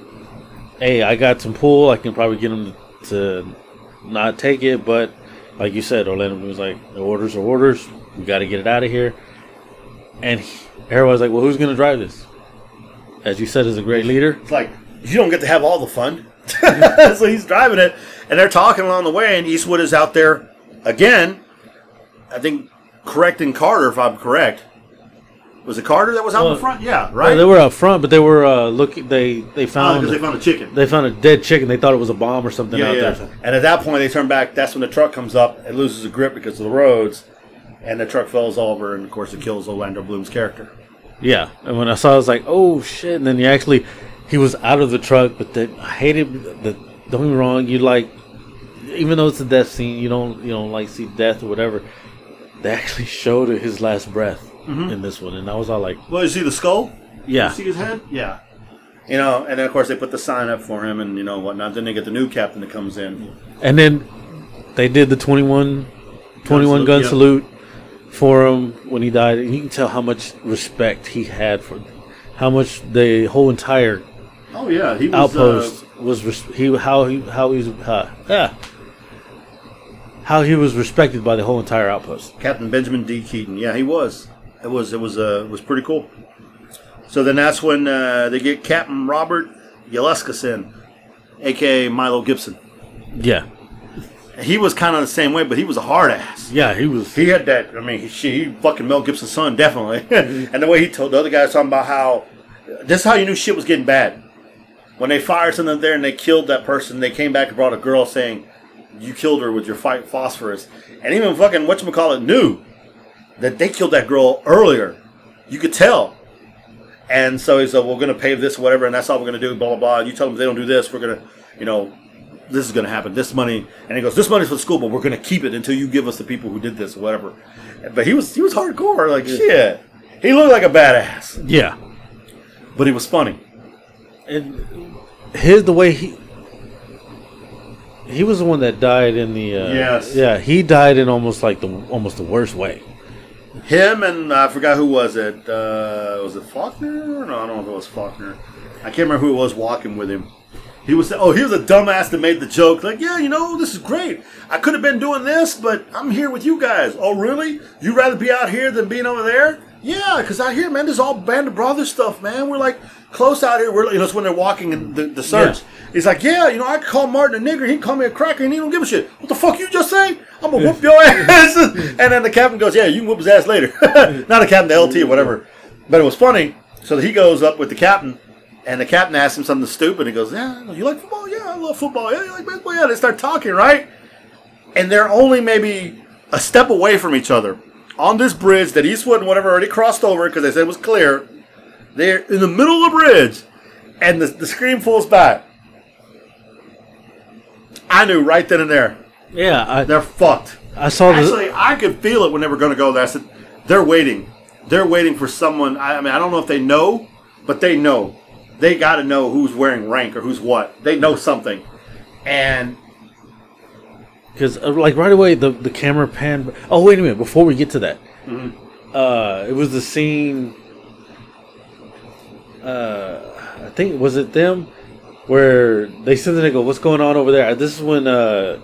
hey, I got some pull. I can probably get him to, not take it, but like you said, Orlando was like, orders are orders. We got to get it out of here. And he, everybody's like, well, who's going to drive this? As you said, as a great leader. It's like you don't get to have all the fun. [LAUGHS] so he's driving it, and they're talking along the way, and Eastwood is out there again. I think correcting Carter, if I'm correct. Was it Carter that was out Well, in front? Yeah, Well, right. they were out front, but they were uh, looking. They they found because they found a chicken. They found a dead chicken. They thought it was a bomb or something Yeah, out yeah. there. And at that point, they turn back. That's when the truck comes up. It loses a grip because of the roads, and the truck falls over, and of course, it kills Orlando Bloom's character. Yeah. And when I saw, it, I was like, "Oh shit!" And then he actually, he was out of the truck. But then I hated the. Don't me wrong. You like, even though it's a death scene, you don't you don't like see death or whatever. They actually [LAUGHS] showed his last breath in this one, and I was all like, Well, you see the skull? "Yeah, You see his head? Yeah. You know, and then of course they put the sign up for him, and you know whatnot. Then they get the new captain that comes in. And then they did the 21, 21 salute, gun yeah. salute for him when he died. And you can tell how much respect he had for how much the whole entire Oh yeah, he was. outpost Uh, was res- he how he how he's uh, ah, how he was respected by the whole entire outpost. Captain Benjamin D. Keating. Yeah, he was. It was. It was. Uh, it was pretty cool. So then that's when uh, they get Captain Robert Yllescas in, aka Milo Gibson. Yeah, He was kind of the same way, but he was a hard ass. yeah, he was. He had that. I mean, he, she, he fucking Mel Gibson's son, definitely. [LAUGHS] and the way he told the other guys talking about how this is how you knew shit was getting bad. When they fired something there and they killed that person, they came back and brought a girl saying, "You killed her with your white phosphorus." And even fucking whatchamacallit knew that they killed that girl earlier. You could tell. And so he said, "We're going to pay this, whatever, and that's all we're going to do." Blah blah blah. You tell them if they don't do this, we're going to, you know, this is going to happen. This money, and he goes, "This money's for the school, but we're going to keep it until you give us the people who did this, whatever." But he was he was hardcore, like shit. He looked like a badass, Yeah, but he was funny. and his the way he. He was the one that died in the. Uh, Yes. Yeah, he died in almost like the almost the worst way. Him and I forgot who was it. Uh, was it Faulkner? No, I don't know if it was Faulkner. I can't remember who it was walking with him. He was oh he was a dumbass that made the joke like yeah you know this is great I could have been doing this but I'm here with you guys oh really you'd rather be out here than being over there yeah because out here man there's all band of brothers stuff man we're like close out here we're you know it's when they're walking in the, the search Yeah. he's like yeah you know I call Martin a nigger he can call me a cracker and he don't give a shit what the fuck you just say I'm gonna whoop your ass [LAUGHS] and then the captain goes yeah you can whoop his ass later [LAUGHS] not the captain the LT or whatever but it was funny so he goes up with the captain and the captain asks him something stupid. He goes, "Yeah, you like football? Yeah, I love football. Yeah, you like baseball? Yeah." They start talking, right? And they're only maybe a step away from each other on this bridge that Eastwood and whatever already crossed over because they said it was clear. They're in the middle of the bridge, and the, the screen pulls back. I knew right then and there Yeah, I, they're fucked. I saw the. Actually, I could feel it when they were going to go there. I said, they're waiting. They're waiting for someone. I, I mean, I don't know if they know, but they know. They got to know who's wearing rank or who's what. They know something. And Because uh, like right away the the camera pan. Oh wait a minute! Before we get to that, uh, it was the scene. Uh, I think was it them where they said that they go, "What's going on over there?" This is when uh,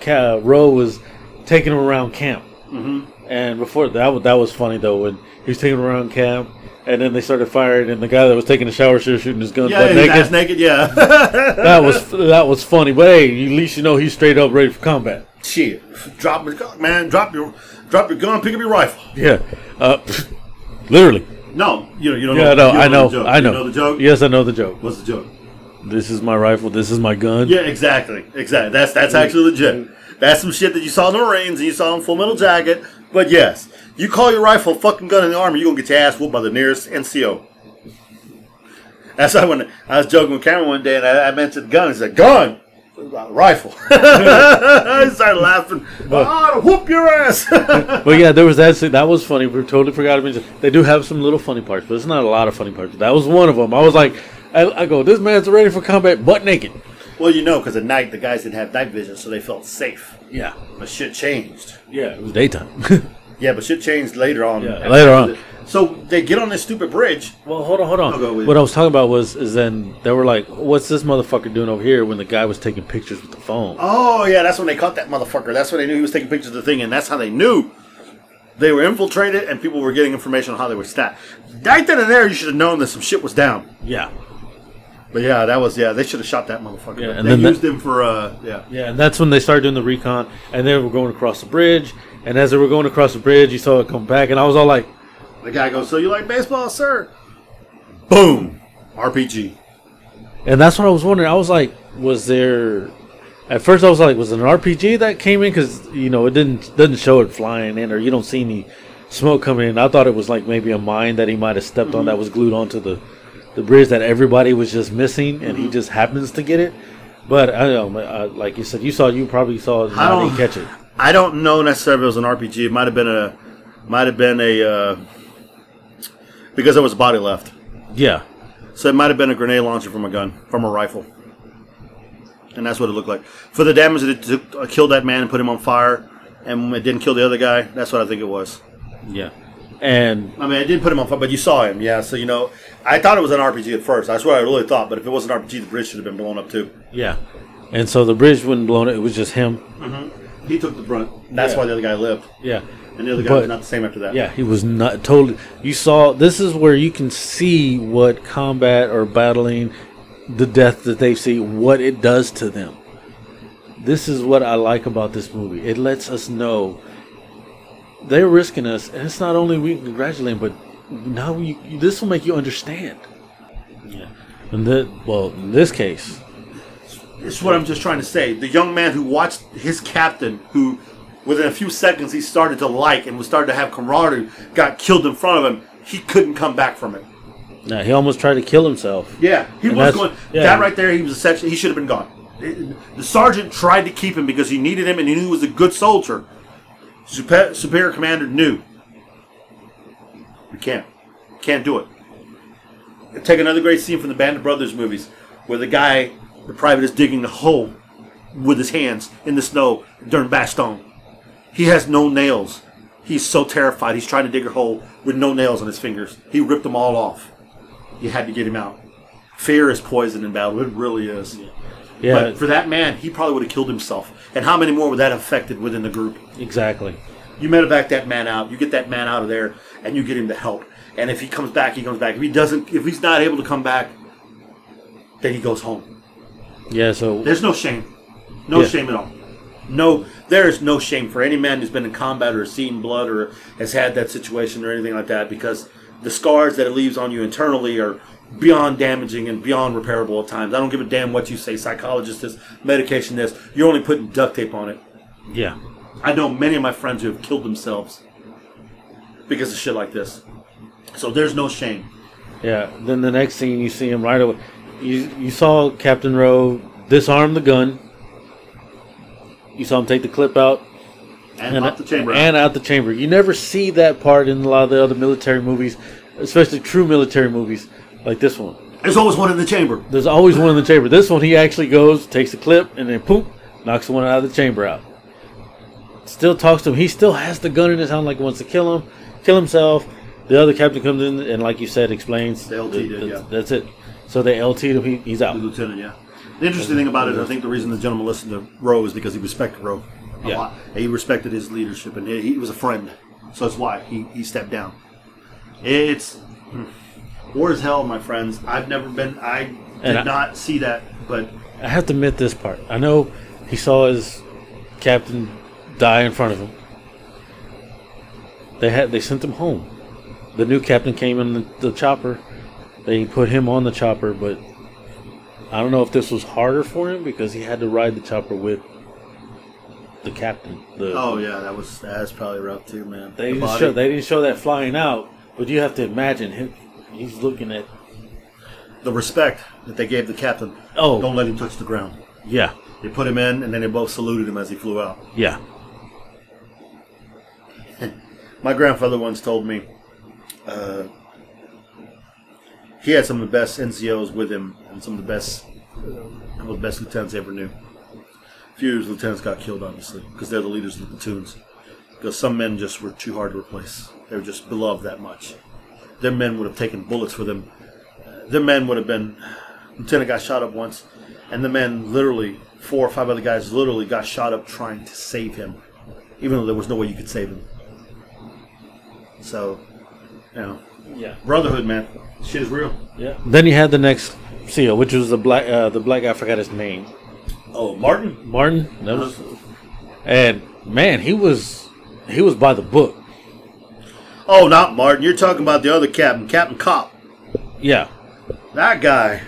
Ca- Roe was taking him around camp, mm-hmm. and before that was that was funny though when he was taking him around camp. And then they started firing, and the guy that was taking a shower started shooting his gun yeah, butt naked. naked. Yeah, [LAUGHS] That was that was funny, but hey, at least you know he's straight up ready for combat. shit. Drop your gun, man. Drop your drop your gun. Pick up your rifle. Yeah, uh, [LAUGHS] literally. No, you know you don't Yeah, know. no, you I know, the joke. I You know. know the joke. Yes, I know the joke. What's the joke? This is my rifle. This is my gun. Yeah, exactly, exactly. That's that's actually legit. That's some shit that you saw in the Marines and you saw in Full Metal Jacket. But yes, you call your rifle a fucking gun in the army, you're gonna get your ass whooped by the nearest NCO. That's why when I was joking with Cameron one day and I, I mentioned gun, he said, "Gun." About a rifle. [LAUGHS] I started laughing. Oh, to whoop your ass. [LAUGHS] But yeah, there was that. scene- That was funny. We totally forgot to mention. They do have some little funny parts, but it's not a lot of funny parts. That was one of them. I was like, I, I go, this man's ready for combat, butt naked. well, you know, because at night the guys didn't have night vision, so they felt safe. Yeah, But shit changed. yeah. It was daytime. [LAUGHS] Yeah, but shit changed later on. Yeah, later on. So they get on this stupid bridge. well, hold on, hold on. I'll go with what. I was talking about was is then they were like, what's this motherfucker doing over here? When the guy was taking pictures with the phone. Oh yeah, that's when they caught that motherfucker. That's when they knew he was taking pictures of the thing, and that's how they knew they were infiltrated and people were getting information on how they were stacked. Right then and there, you should have known that some shit was down. Yeah, But yeah, that was yeah. They should have shot that motherfucker. Yeah, and they then that- used him for uh yeah. yeah. And that's when they started doing the recon, and they were going across the bridge. And as they were going across the bridge, you saw it come back, and I was all like, The guy goes, "So you like baseball, sir?" Boom, RPG. And that's what I was wondering. I was like, was there? At first, I was like, was it an RPG that came in? Because you know, it didn't doesn't show it flying in, or you don't see any smoke coming in. I thought it was like maybe a mine that he might have stepped on that was glued onto the the bridge that everybody was just missing, and he just happens to get it. But I don't know, uh, like you said, you saw, you probably saw it, and I I don't didn't catch it. I don't know necessarily if it was an RPG. It might have been a, might have been a, uh, because there was a body left. Yeah, So it might have been a grenade launcher from a gun, from a rifle. And that's what it looked like. For the damage that it took, uh, killed that man and put him on fire, and it didn't kill the other guy, that's what I think it was. yeah, and I mean, it didn't put him on fire, but you saw him, yeah. So, you know, I thought it was an RPG at first. That's what I really thought, but if it was an RPG, the bridge should have been blown up too. yeah, and so the bridge wasn't blown. It was just him. He took the brunt. That's Yeah. why the other guy lived. Yeah, And the other guy But- was not the same after that. Yeah, he was not totally. You saw this is where you can see what combat or battling, the death that they see, what it does to them. This is what I like about this movie. It lets us know they're risking us, and it's not only we congratulate them, but now you, this will make you understand. Yeah, and that well, in this case, It's what I'm just trying to say. The young man who watched his captain, who within a few seconds he started to like and was started to have camaraderie, got killed in front of him. He couldn't come back from it. now he almost tried to kill himself. Yeah, he And was going. yeah. That right there, he was a section. He should have been gone. It- the sergeant tried to keep him because he needed him and he knew he was a good soldier. Super, superior commander knew. We can't, can't do it. Take another great scene from the Band of Brothers movies, where the guy, the private, is digging a hole with his hands in the snow during Bastogne. He has no nails. He's so terrified. He's trying to dig a hole with no nails on his fingers. He ripped them all off. You had to get him out. Fear is poison in battle. It really is. Yeah, But for that man, he probably would have killed himself. And how many more would that have affected within the group? exactly. You medevac that man out. You get that man out of there, and you get him the help. And if he comes back, he comes back. If he doesn't, if he's not able to come back, then he goes home. Yeah, so There's no shame. No Yeah. shame at all. No, there is no shame for any man who's been in combat or seen blood or has had that situation or anything like that because the scars that it leaves on you internally are beyond damaging and beyond repairable at times. I don't give a damn what you say, psychologist this, medication this. You're only putting duct tape on it. yeah. I know many of my friends who have killed themselves because of shit like this. So there's no shame. Yeah. Then the next scene, you see him right away. You you saw Captain Rowe disarm the gun. You saw him take the clip out And, pop the chamber out. and out the chamber. You never see that part in a lot of the other military movies, especially true military movies like this one. There's always one in the chamber. There's always one in the chamber. This one, he actually goes, takes the clip, and then poop, knocks the one out of the chamber out. Still talks to him. He still has the gun in his hand, like he wants to kill him, kill himself. The other captain comes in and, like you said, explains. The LT did, yeah. That's it. So they LT'd him. He's out. The lieutenant, yeah. The interesting thing about it, I think the reason the gentleman listened to Rowe is because he respected Rowe a Yeah. lot. He respected his leadership, and he, he was a friend. So that's why he, he stepped down. It's hmm, war is hell, my friends. I've never been. I did I- not see that, but I have to admit this part. I know he saw his captain die in front of him. They had they sent him home. The new captain came in the, the chopper. They put him on the chopper, but I don't know if this was harder for him because he had to ride the chopper with the captain. The, Oh yeah, that was that's probably rough too, man. they The didn't show they didn't show that flying out, but you have to imagine him. He's looking at the respect that they gave the captain. Oh. don't let him touch the ground. yeah, They put him in, and then they both saluted him as he flew out. yeah, [LAUGHS] My grandfather once told me uh, he had some of the best NCOs with him, and some of the best, uh, couple of the best lieutenants ever knew. A few of his lieutenants got killed, obviously, because they're the leaders of the platoons. Because some men just were too hard to replace. They were just beloved that much. Their men would have taken bullets for them. Their men would have been. Lieutenant got shot up once, and the men literally, four or five other guys literally got shot up trying to save him, even though there was no way you could save him. So, you know, yeah, brotherhood, man, shit is real. yeah. Then you had the next seal, which was the black uh, the black guy. I forgot his name. Oh, Martin. Martin. That was, and man, he was he was by the book. Oh, not Martin. You're talking about the other captain, Captain Cop. Yeah, That guy.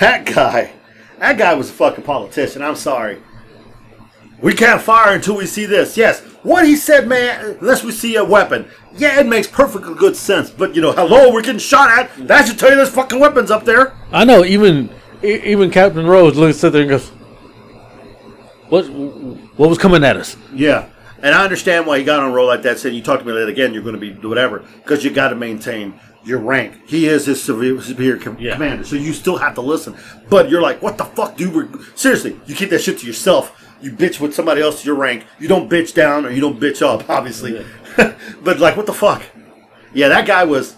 That guy. That guy was a fucking politician. I'm sorry. We can't fire until we see this. Yes, what he said, man, unless we see a weapon. Yeah, it makes perfectly good sense. But, you know, hello, we're getting shot at. That should tell you there's fucking weapons up there. I know. Even even Captain Rose looks sit there and goes, "What what was coming at us?" Yeah. And I understand why he got on a roll like that, Said you talk to me later again, you're going to be whatever. Because you got to maintain your rank. He is his severe, superior com- Yeah. commander, so you still have to listen. But you're like, what the fuck, dude? We're, seriously, you keep that shit to yourself. You bitch with somebody else your rank. You don't bitch down or you don't bitch up, obviously. [LAUGHS] but like, what the fuck? Yeah, that guy was.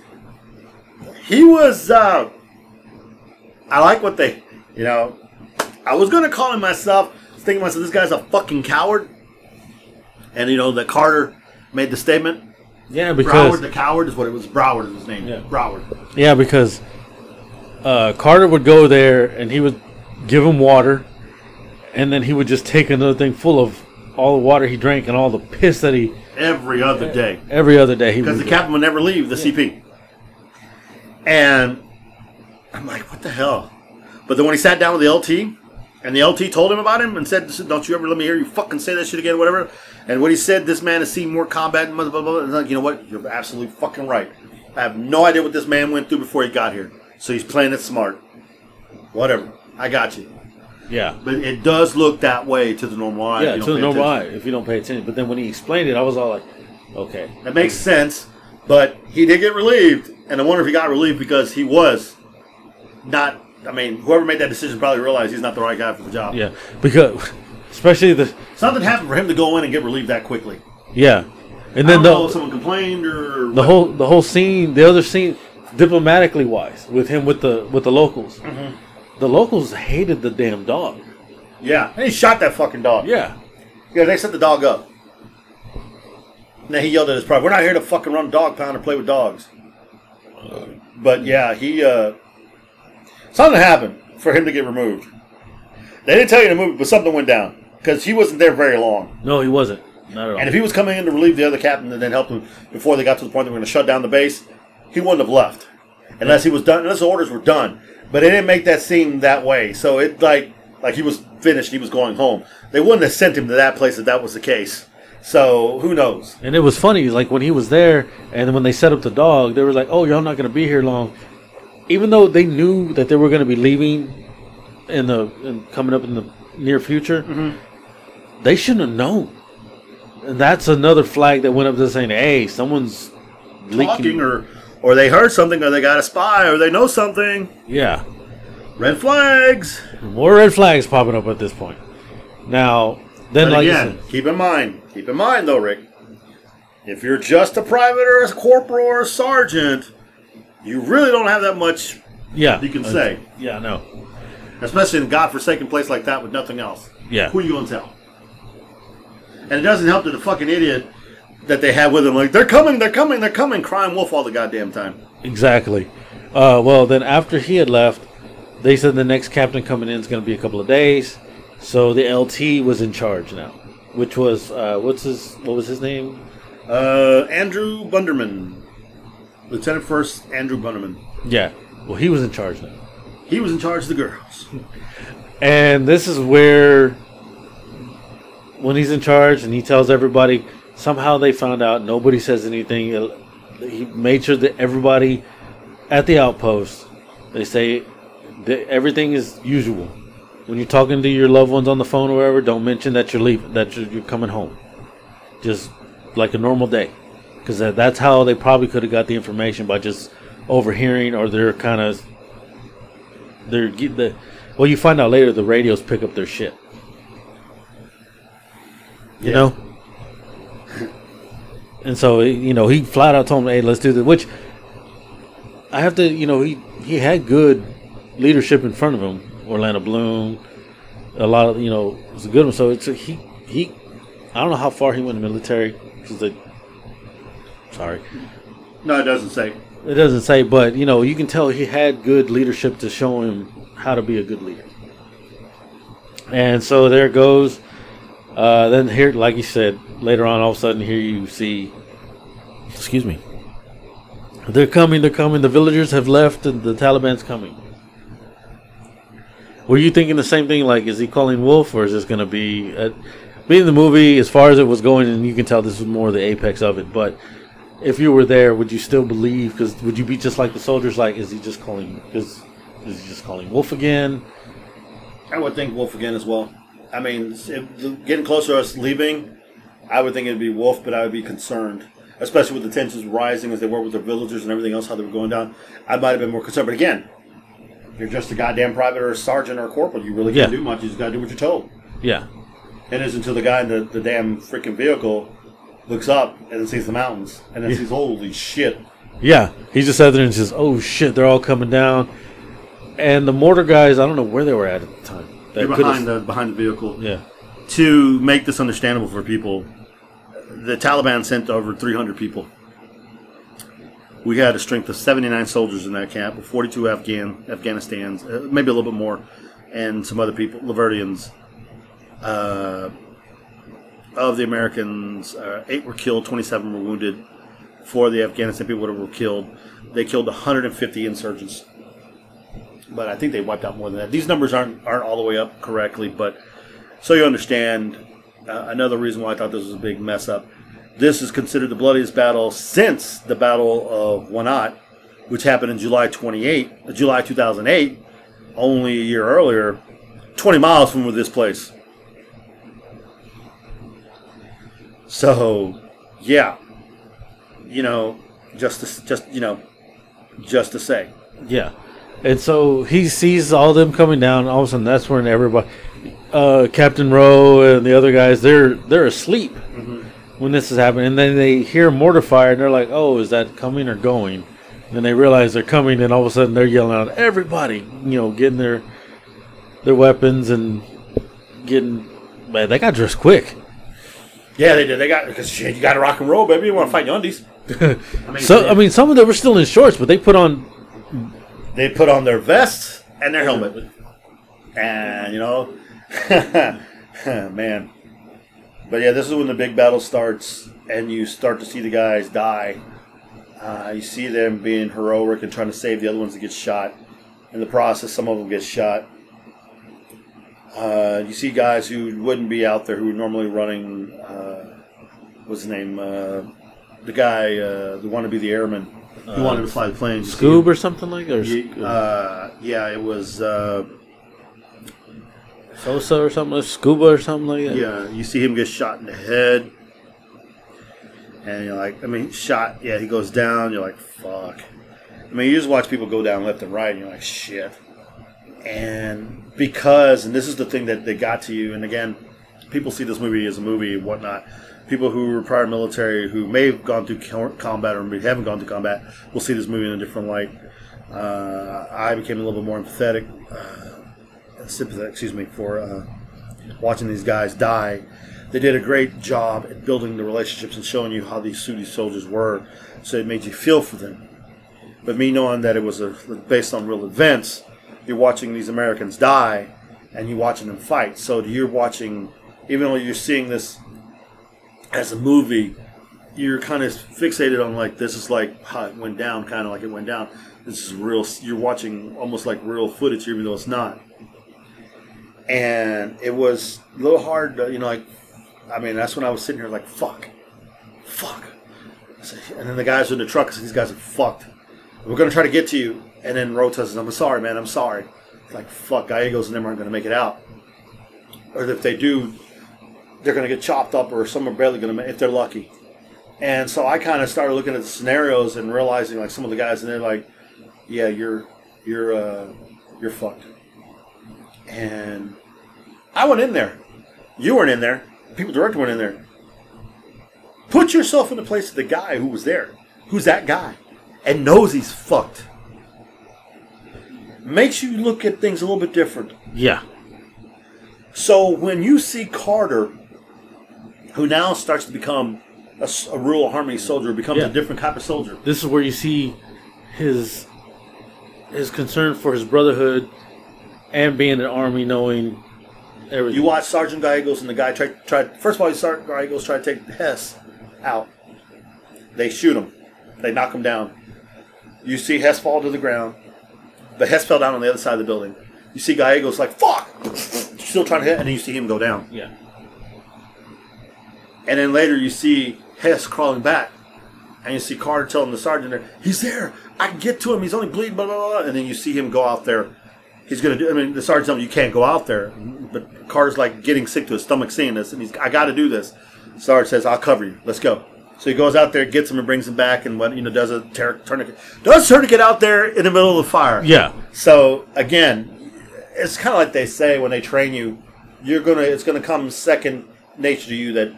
He was. uh I like what they. You know, I was gonna call him myself. Thinking to myself, this guy's a fucking coward. And you know that Carter made the statement. Yeah, because Broward the coward is what it was. Broward is his name. Yeah. Broward. yeah, because uh, Carter would go there and he would give him water, and then he would just take another thing full of all the water he drank and all the piss that he Every other day. every other day he Because the captain would never leave the CP. And I'm like, what the hell? But then when he sat down with the LT, and the LT told him about him and said, "Don't you ever let me hear you fucking say that shit again, whatever." And what he said, this man has seen more combat and blah blah blah. And like, you know what? You're absolutely fucking right. I have no idea what this man went through before he got here. So he's playing it smart. Whatever. I got you. Yeah, But it does look that way to the normal eye. yeah, to the normal eye attention. if you don't pay attention. But then when he explained it, I was all like, okay, That makes sense. But he did get relieved, and I wonder if he got relieved because he was not. I mean, whoever made that decision probably realized he's not the right guy for the job. yeah, because especially the Something happened for him to go in and get relieved that quickly. yeah, and then don't know if the someone complained or the whole the whole scene, the other scene, diplomatically wise, with him with the with the locals, Mm-hmm. The locals hated the damn dog. yeah, and he shot that fucking dog. Yeah, Yeah, they set the dog up. And then he yelled at his pride, "We're not here to fucking run dog pound or play with dogs." But yeah, he uh, something happened for him to get removed. They didn't tell you to move, but something went down because he wasn't there very long. no, he wasn't. Not at all. And if he was coming in to relieve the other captain and then help him before they got to the point they were going to shut down the base, he wouldn't have left unless he was done. Unless the orders were done, but they didn't make that seem that way. So it like like he was finished. He was going home. They wouldn't have sent him to that place if that was the case. So who knows? And it was funny, like when he was there, and when they set up the dog, they were like, "Oh, y'all not gonna be here long," even though they knew that they were gonna be leaving in the in, coming up in the near future. Mm-hmm. They shouldn't have known, and that's another flag that went up to saying, "Hey, someone's leaking." Talking or or they heard something or they got a spy or they know something. yeah, Red flags. more red flags popping up at this point. Now, then, But like again, said, keep in mind, keep in mind though, Rick, if you're just a private or a corporal or a sergeant, you really don't have that much yeah, you can uh, say, yeah, no, especially in a godforsaken place like that with nothing else. yeah, Who are you gonna tell? And it doesn't help that the fucking idiot that they have with them, like they're coming, they're coming, they're coming, crying wolf all the goddamn time. Exactly. Uh, well, then after he had left, they said the next captain coming in is going to be a couple of days. So the LT was in charge now, which was uh, what's his what was his name? Uh, Andrew Bundermann, Lieutenant First Andrew Bundermann. Yeah. Well, he was in charge now. He was in charge of the girls. [LAUGHS] And this is where, when he's in charge and he tells everybody, somehow they found out, nobody says anything. He made sure that everybody at the outpost, they say that everything is usual. When you're talking to your loved ones on the phone or whatever, don't mention that you're leaving, that you're, you're coming home. Just like a normal day. Because that, that's how they probably could have got the information by just overhearing or they're kind of they're get the well you find out later the radios pick up their shit you Yeah. know and so you know he flat out told him hey let's do this which i have to you know he he had good leadership in front of him orlando bloom a lot of you know it was a good one so it's a, he he i don't know how far he went in the military 'cause the sorry No, it doesn't say. it doesn't say, but you know, you can tell he had good leadership to show him how to be a good leader. And so there goes. Uh, then here, like you said, later on, all of a sudden, here you see. Excuse me. They're coming. They're coming. The villagers have left, and the Taliban's coming. Were you thinking the same thing? Like, is he calling Wolf, or is this going to be? Uh, being the movie, as far as it was going, and you can tell this was more the apex of it, but if you were there, would you still believe? Because would you be just like the soldiers? Like, is he just calling? Is is he just calling Wolf again? I would think Wolf again as well. I mean, if getting closer to us leaving, I would think it'd be Wolf, but I would be concerned, especially with the tensions rising as they were with the villagers and everything else, how they were going down. I might have been more concerned. But again, you're just a goddamn private or a sergeant or a corporal. You really can't Yeah. do much. You just got to do what you're told. Yeah, And it's until the guy in the, the damn freaking vehicle looks up and then sees the mountains and then Yeah. sees, holy shit. yeah. He just sat there and says, "Oh shit, they're all coming down." And the mortar guys, I don't know where they were at at the time. They're behind the, behind the vehicle. Yeah, to make this understandable for people, the Taliban sent over 300 people. We had a strength of 79 soldiers in that camp, 42 Afghan Afghanistan's, uh, maybe a little bit more, and some other people, Lavertians. Uh, of the Americans, uh, eight were killed, 27 were wounded. Four of the Afghanistan people were killed. They killed 150 insurgents, but I think they wiped out more than that. These numbers aren't aren't all the way up correctly, but so you understand, uh, another reason why I thought this was a big mess up. This is considered the bloodiest battle since the Battle of Wanat, which happened in July 28, uh, July 2008, only a year earlier, 20 miles from this place. So, yeah, you know, just to, just you know, just to say, yeah. And so he sees all them coming down. All of a sudden, that's when everybody, uh, Captain Rowe and the other guys, they're they're asleep when this is happening. And then they hear mortar fire, and they're like, "Oh, is that coming or going?" And then they realize they're coming, and all of a sudden they're yelling out, "Everybody!" You know, getting their their weapons and getting. Man, they got dressed quick. yeah, they did. They got because you got to rock and roll, baby. You want to fight undies? [LAUGHS] I mean, So I mean, some of them were still in shorts, but they put on. They put on their vest and their helmet. And, you know, [LAUGHS] man. But yeah, this is when the big battle starts and you start to see the guys die. Uh, you see them being heroic and trying to save the other ones that get shot. In the process, some of them get shot. Uh, you see guys who wouldn't be out there who are normally running. Uh, what's his name? Uh, the guy uh, who wanted to be the airman. Who wanted to fly the. You him- Scoob or something like that? Or Sc- uh, yeah, it was. Uh, Sosa or something, like Scuba or something like that. yeah, you see him get shot in the head, and you're like, I mean, shot. Yeah, he goes down. You're like, fuck. I mean, you just watch people go down left and right, and you're like, shit. And because, and this is the thing that they got to you, and again, people see this movie as a movie and whatnot. People who were prior military, who may have gone through combat or maybe haven't gone through combat, will see this movie in a different light. Uh, I became a little bit more empathetic, uh, sympathetic, excuse me, for uh, watching these guys die. They did a great job at building the relationships and showing you how these Sudi soldiers were, so it made you feel for them. But me knowing that it was a, based on real events, you're watching these Americans die, and you're watching them fight. So you're watching, even though you're seeing this as a movie, you're kind of fixated on like this is like how it went down, kind of like it went down. this is real. You're watching almost like real footage, even though it's not. And it was a little hard, to, you know. Like, I mean, that's when I was sitting here like, "Fuck, fuck." And then the guys in the truck, these guys are fucked. We're gonna try to get to you. And then Rota says, "I'm sorry, man. I'm sorry." It's like, "Fuck, Gallegos and them aren't gonna make it out." Or if they do, they're gonna get chopped up, or some are barely gonna make if they're lucky. And so I kind of started looking at the scenarios and realizing like some of the guys, and they're like, "Yeah, you're you're uh, you're fucked." And I went in there. You weren't in there. People director went in there. Put yourself in the place of the guy who was there, who's that guy, and knows he's fucked. Makes you look at things a little bit different. Yeah. So when you see Carter, who now starts to become a rural harmony soldier, becomes Yeah. a different type of soldier. This is where you see his his concern for his brotherhood and being in the army, knowing everything. You watch Sergeant Gallegos and the guy tried, tried first of all, Sergeant Gallegos tried to take Hess out. They shoot him. They knock him down. You see Hess fall to the ground. But Hess fell down on the other side of the building. You see Gallegos like, fuck! Still trying to hit, and then you see him go down. yeah. And then later you see Hess crawling back. And you see Carter telling the sergeant there, he's there. I can get to him. He's only bleeding, blah, blah, blah. And then you see him go out there. He's going to do, I mean, the sergeant tells him you can't go out there. But Carter's like getting sick to his stomach seeing this. And he's, I got to do this. Sergeant says, I'll cover you. Let's go. So he goes out there, gets him, and brings him back, and what you know does a ter- tourniquet. Does tourniquet out there in the middle of the fire? Yeah. So again, it's kind of like they say when they train you, you're gonna it's gonna come second nature to you that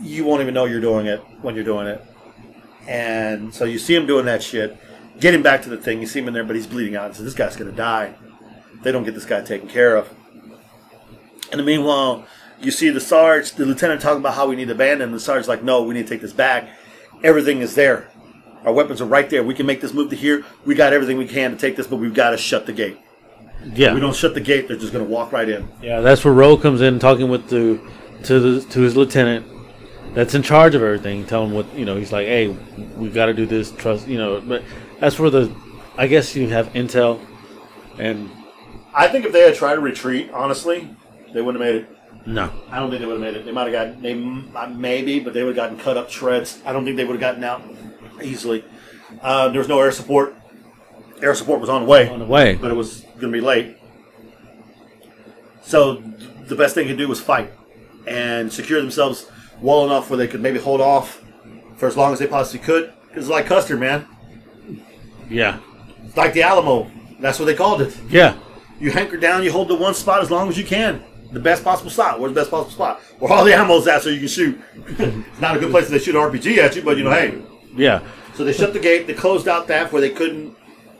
you won't even know you're doing it when you're doing it. And so you see him doing that shit, getting back to the thing. You see him in there, but he's bleeding out. So this guy's gonna die. They don't get this guy taken care of. And in the meanwhile, you see the sarge, the lieutenant talking about how we need to abandon. The sarge's like, no, we need to take this back. Everything is there. Our weapons are right there. We can make this move to here. We got everything we can to take this, but we've got to shut the gate. Yeah. We don't shut the gate; they're just going to walk right in. Yeah, that's where Roe comes in, talking with the to the to his lieutenant, that's in charge of everything. Tell him what you know. He's like, hey, we got to do this. Trust you know. But that's where the, I guess you have intel, and I think if they had tried to retreat, honestly, they wouldn't have made it. no, I don't think they would have made it. They might have gotten, they uh, maybe, but they would have gotten cut up shreds. I don't think they would have gotten out easily. Uh, there was no air support. Air support was on the way. on the way. but it was going to be late. So th- the best thing to do was fight and secure themselves well enough where they could maybe hold off for as long as they possibly could. Because it's like Custer, man. Yeah, It's like the Alamo. That's what they called it. yeah, You hanker down, you hold the one spot as long as you can. The best possible spot. Where's the best possible spot? Where all the ammo's at so you can shoot. [LAUGHS] it's not a good place to shoot an RPG at you, but you know, hey. yeah. So they shut the gate, they closed out that where they couldn't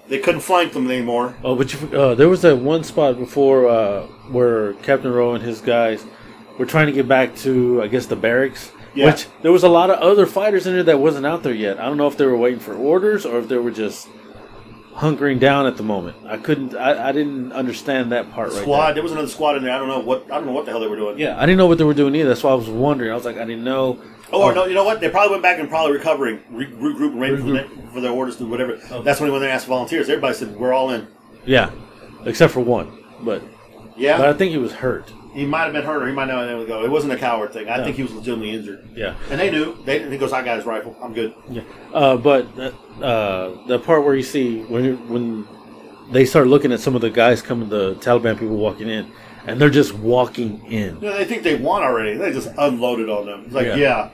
they couldn't flank them anymore. Oh, but you, uh, there was that one spot before uh, where Captain Rowe and his guys were trying to get back to, I guess, the barracks. Yeah. Which there was a lot of other fighters in there that wasn't out there yet. I don't know if they were waiting for orders or if they were just hunkering down at the moment. I couldn't. I, I didn't understand that part right Squad, there. there was another squad in there. I don't know what I don't know what the hell they were doing. Yeah, I didn't know what they were doing either. That's why I was wondering. I was like, I didn't know. Oh, or no, you know what? They probably went back and probably recovering, re- regroup, and waiting for, the, for their orders to whatever. That's when when they asked volunteers. Everybody said we're all in. Yeah, except for one, but Yeah, but I think he was hurt. He might have been hurt, or he might not have been able to go. It wasn't a coward thing. I think he was legitimately injured. Yeah. And they knew. They he goes, "I got his rifle. I'm good." Yeah, uh, but that, uh, the part where you see when when they start looking at some of the guys coming, the Taliban people walking in, and they're just walking in. Know, they think they won already. They just unloaded on them. It's like, Yeah. yeah,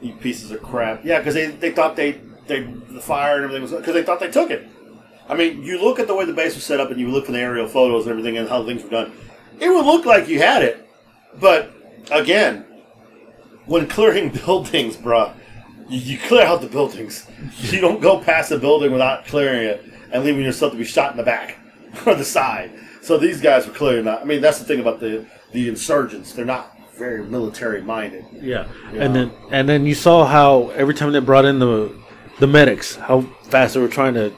you pieces of crap. Yeah, because they, they thought they they the fire and everything was because they thought they took it. I mean, you look at the way the base was set up, and you look for the aerial photos and everything, and how things were done. It would look like you had it, but again, when clearing [LAUGHS] buildings, bruh, you, you clear out the buildings. [LAUGHS] You don't go past a building without clearing it and leaving yourself to be shot in the back [LAUGHS] or the side. So these guys were clearly not. I mean, that's the thing about the the insurgents. They're not very military minded. Yeah. and then and then you saw how every time they brought in the the medics, how fast they were trying to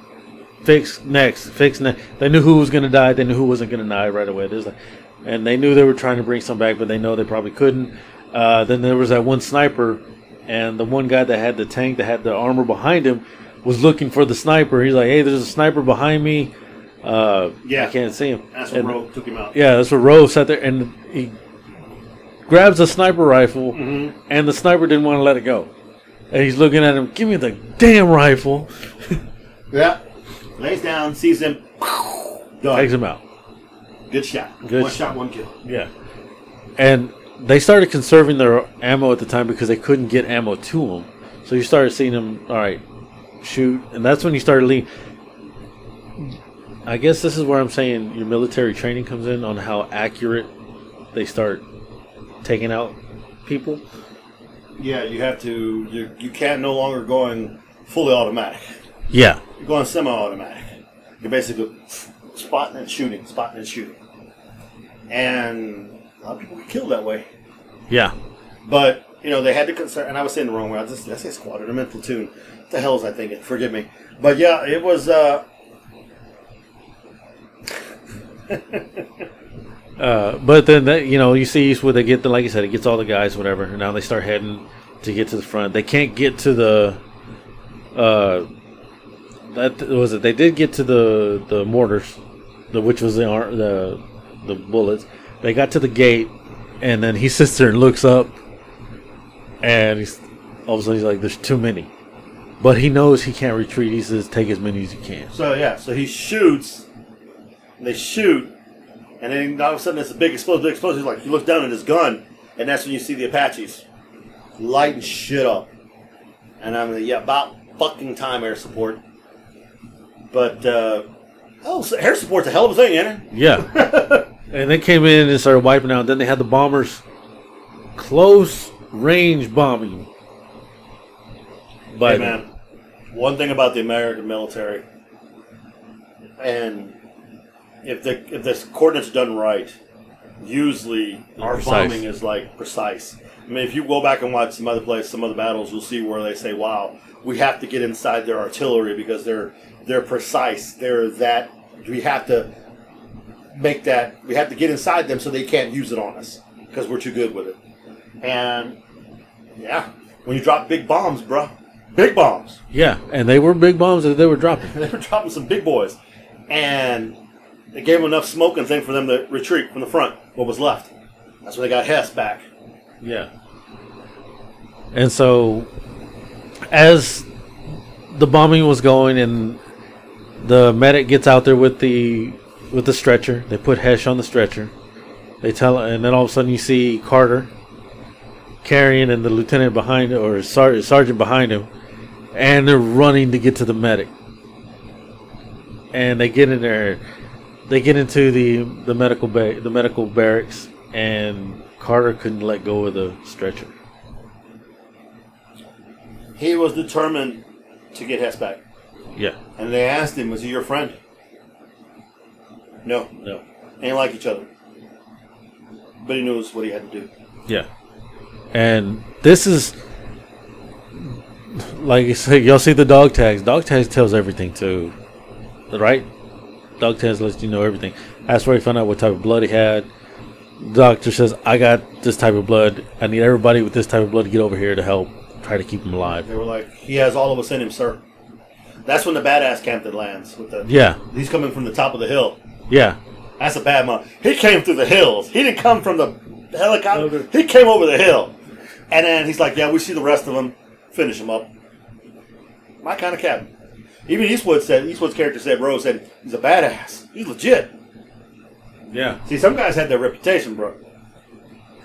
fix next, fix next. They knew who was going to die. They knew who wasn't going to die right away. There's like, and they knew they were trying to bring some back, but they know they probably couldn't. Uh, then there was that one sniper, and the one guy that had the tank that had the armor behind him was looking for the sniper. He's like, "Hey, there's a sniper behind me. Uh, Yeah. I can't see him." That's what Rogue took him out. Yeah, that's where Rose sat there and he grabs a sniper rifle, and the sniper didn't want to let it go. And he's looking at him, give me the damn rifle. [LAUGHS] Yeah. Lays down, sees him. Done. Takes him out. Good shot. Good one sh- shot, one kill. Yeah. And they started conserving their ammo at the time because they couldn't get ammo to them. So you started seeing them, all right, shoot. And that's when you started leaving. I guess this is where I'm saying your military training comes in on how accurate they start taking out people. Yeah, you have to. You, you can't no longer going fully automatic. Yeah. You're going semi-automatic. You're basically spotting and shooting, spotting and shooting. And a lot of people get killed that way. Yeah. But you know they had to concern, and I was saying the wrong way. I just I say? I meant platoon. What the hell was I thinking? Forgive me. But yeah, it was. uh [LAUGHS] Uh, but then that, you know you see where they get the like I said it gets all the guys whatever and now they start heading to get to the front. They can't get to the uh that was it. They did get to the the mortars, the which was the the the bullets. They got to the gate and then he sits there and looks up and he's all of a sudden he's like there's too many. But he knows he can't retreat. He says take as many as you can. So yeah, so he shoots. and They shoot, and then all of a sudden it's a big explosion. Big explosion. Like he looks down at his gun, and that's when you see the Apaches lighting shit up. And I'm like, yeah, about fucking time air support. But uh, oh, so air support's a hell of a thing, ain't it? Yeah. [LAUGHS] and they came in and started wiping out. Then they had the bombers close range bombing. But Hey man, one thing about the American military, and if the if the coordinates done right, usually our Precise. bombing is like precise. I mean, if you go back and watch some other places, some other battles, you'll see where they say, "Wow, we have to get inside their artillery because they're they're precise. They're that we have to make that we have to get inside them so they can't use it on us because we're too good with it." And yeah, when you drop big bombs, bruh, big bombs. yeah, and they were big bombs that they were dropping. [LAUGHS] they were dropping some big boys, and it gave them enough smoke and thing for them to retreat from the front. What was left? That's when they got Hess back. Yeah. And so, as the bombing was going, and the medic gets out there with the with the stretcher, they put Hess on the stretcher. They tell, and then all of a sudden you see Carter carrying, and the lieutenant behind or sar- sergeant behind him, and they're running to get to the medic. And they get in there, they get into the the medical bay, the medical barracks, and Carter couldn't let go of the stretcher. He was determined to get Hess back, Yeah. and they asked him, "Was he your friend?" No, No. ain't like each other. But he knows what he had to do. Yeah. And this is like you say, y'all see the dog tags. Dog tags tells everything too. Right? Dog tags lets you know everything. That's where he found out what type of blood he had. Doctor says, I got this type of blood. I need everybody with this type of blood to get over here to help try to keep him alive. They were like, "He has all of us in him, sir." That's when the badass Campton lands with the. Yeah. He's coming from the top of the hill. Yeah. That's a bad month. He came through the hills. He didn't come from the helicopter. Okay. He came over the hill. And then he's like, yeah, we see the rest of them. Finish them up. My kind of captain. Even Eastwood said, Eastwood's character said, Rose said, he's a badass. He's legit. Yeah. See, some guys had their reputation, bro.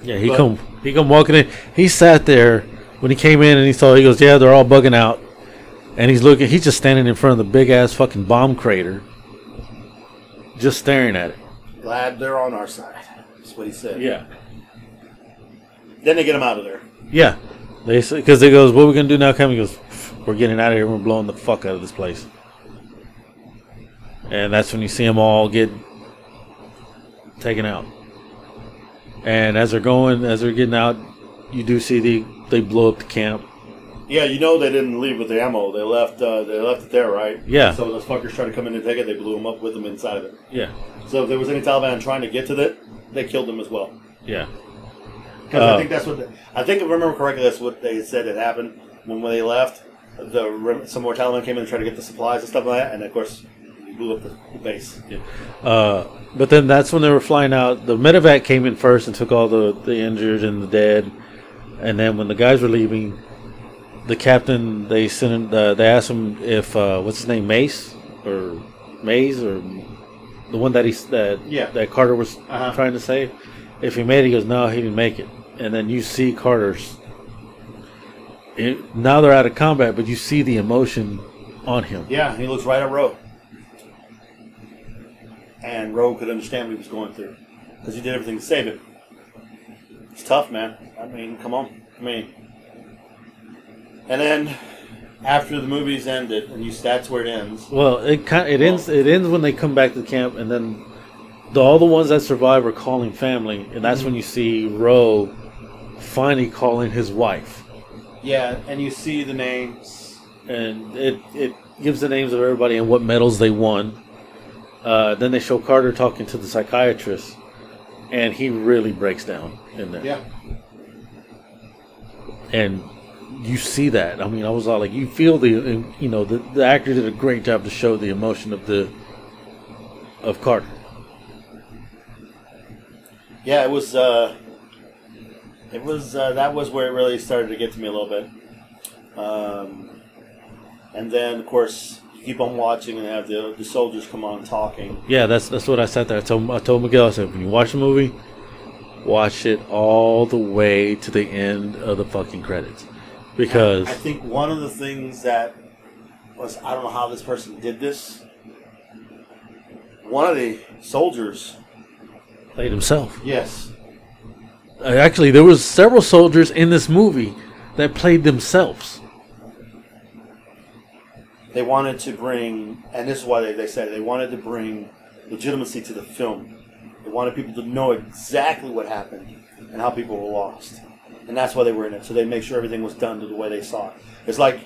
Yeah, he But- come he come walking in. He sat there when he came in and he saw he goes, Yeah, they're all bugging out. And he's looking he's just standing in front of the big ass fucking bomb crater. Just staring at it. Glad they're on our side. That's what he said. Yeah. Then they get him out of there. Yeah. They because they goes, What are we gonna do now, Cam? He goes, We're getting out of here, we're blowing the fuck out of this place. And that's when you see them all get taken out. And as they're going, as they're getting out, you do see the they blow up the camp. Yeah, you know they didn't leave with the ammo. They left. Uh, they left it there, right? Yeah. So those fuckers tried to come in and take it. They blew them up with them inside of it. Yeah. So if there was any Taliban trying to get to it, they killed them as well. Yeah. Because Uh, I think that's what the, I think if I remember correctly, that's what they said had happened when, when they left. the some more Taliban came in and tried to get the supplies and stuff like that, and of course, blew up the, base. Uh, but then that's when they were flying out. The medevac came in first and took all the, the injured and the dead. And then when the guys were leaving, the captain they sent him, uh, they asked him if uh, what's his name Mace or Maze or the one that he that Yeah. that Carter was Uh-huh. trying to save. If he made it, he goes no, he didn't make it. And then you see Carter's. It, now they're out of combat, but you see the emotion on him. Yeah, he looks right at Roe, and Roe could understand what he was going through because he did everything to save him. It's tough, man. I mean, come on. I mean, and then after the movies ended, and you that's where it ends. Well, it kind it ends it ends when they come back to the camp, and then the, all the ones that survive are calling family, and that's when you see Roe finally calling his wife, Yeah, and you see the names. and it it gives the names of everybody and what medals they won. Uh, then they show Carter talking to the psychiatrist, and he really breaks down in there. Yeah, and you see that. I mean, I was all like, you feel the, you know, the, the actor did a great job to show the emotion of the of Carter. yeah. It was. Uh, it was. Uh, that was where it really started to get to me a little bit. Um, and then, of course, you keep on watching and have the the soldiers come on talking. Yeah, that's that's what I said there. I told I told Miguel I said when you watch the movie, watch it all the way to the end of the fucking credits, because I think one of the things that was I don't know how this person did this. One of the soldiers, played himself. yes, Uh, Actually, there was several soldiers in this movie that played themselves. they wanted to bring, and this is why they, they said it, they wanted to bring legitimacy to the film. They wanted people to know exactly what happened and how people were lost, and that's why they were in it. So they make sure everything was done to the way they saw it. It's like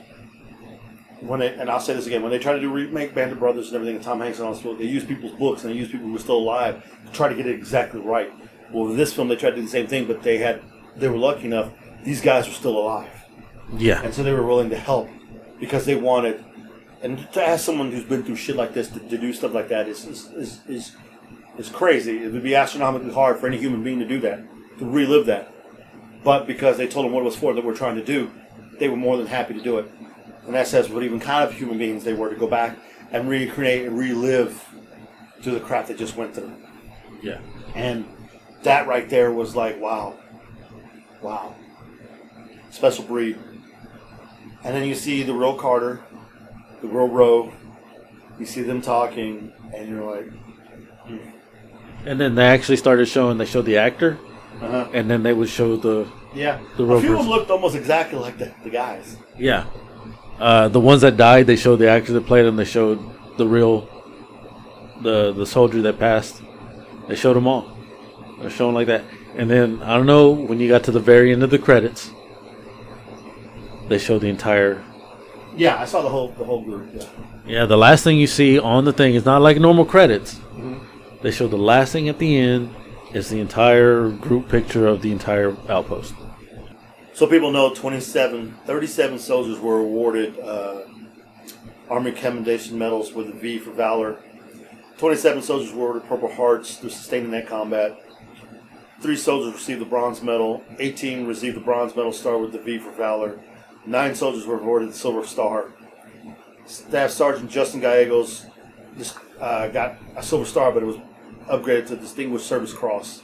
when they, and I'll say this again, when they try to do remake Band of Brothers and everything, and Tom Hanks and all this, they use people's books and they use people who were still alive to try to get it exactly right. Well, with this film, they tried to do the same thing, but they had they were lucky enough; these guys were still alive Yeah, and so they were willing to help because they wanted. And to ask someone who's been through shit like this to, to do stuff like that is is, is is is crazy. It would be astronomically hard for any human being to do that, to relive that. But because they told them what it was for that we're trying to do, they were more than happy to do it. And that says what even kind of human beings they were to go back and recreate and relive through the crap they just went through. yeah. And that right there was like, wow. Wow. Special breed. And then you see the real Carter, the real Roe. You see them talking, and you're like, hmm. And then they actually started showing. They showed the actor, uh-huh. and then they would show the yeah. The a few of them looked almost exactly like the, the guys. Yeah. Uh, the ones that died, they showed the actor that played them. They showed the real, the the soldier that passed. They showed them all. They're showing like that, and then I don't know when you got to the very end of the credits, they showed the entire. Yeah, I saw the whole the whole group. Yeah. Yeah, the last thing you see on the thing is not like normal credits. Mm-hmm. They show the last thing at the end is the entire group picture of the entire outpost. So people know 27, 37 soldiers were awarded uh, Army Commendation Medals with a V for Valor. 27 soldiers were awarded Purple Hearts through sustaining that combat. Three soldiers received the Bronze Medal. 18 received the Bronze Medal Star with the V for Valor. Nine soldiers were awarded the Silver Star. Staff Sergeant Justin Gallegos just, uh, got a Silver Star, but it was upgraded to Distinguished Service Cross.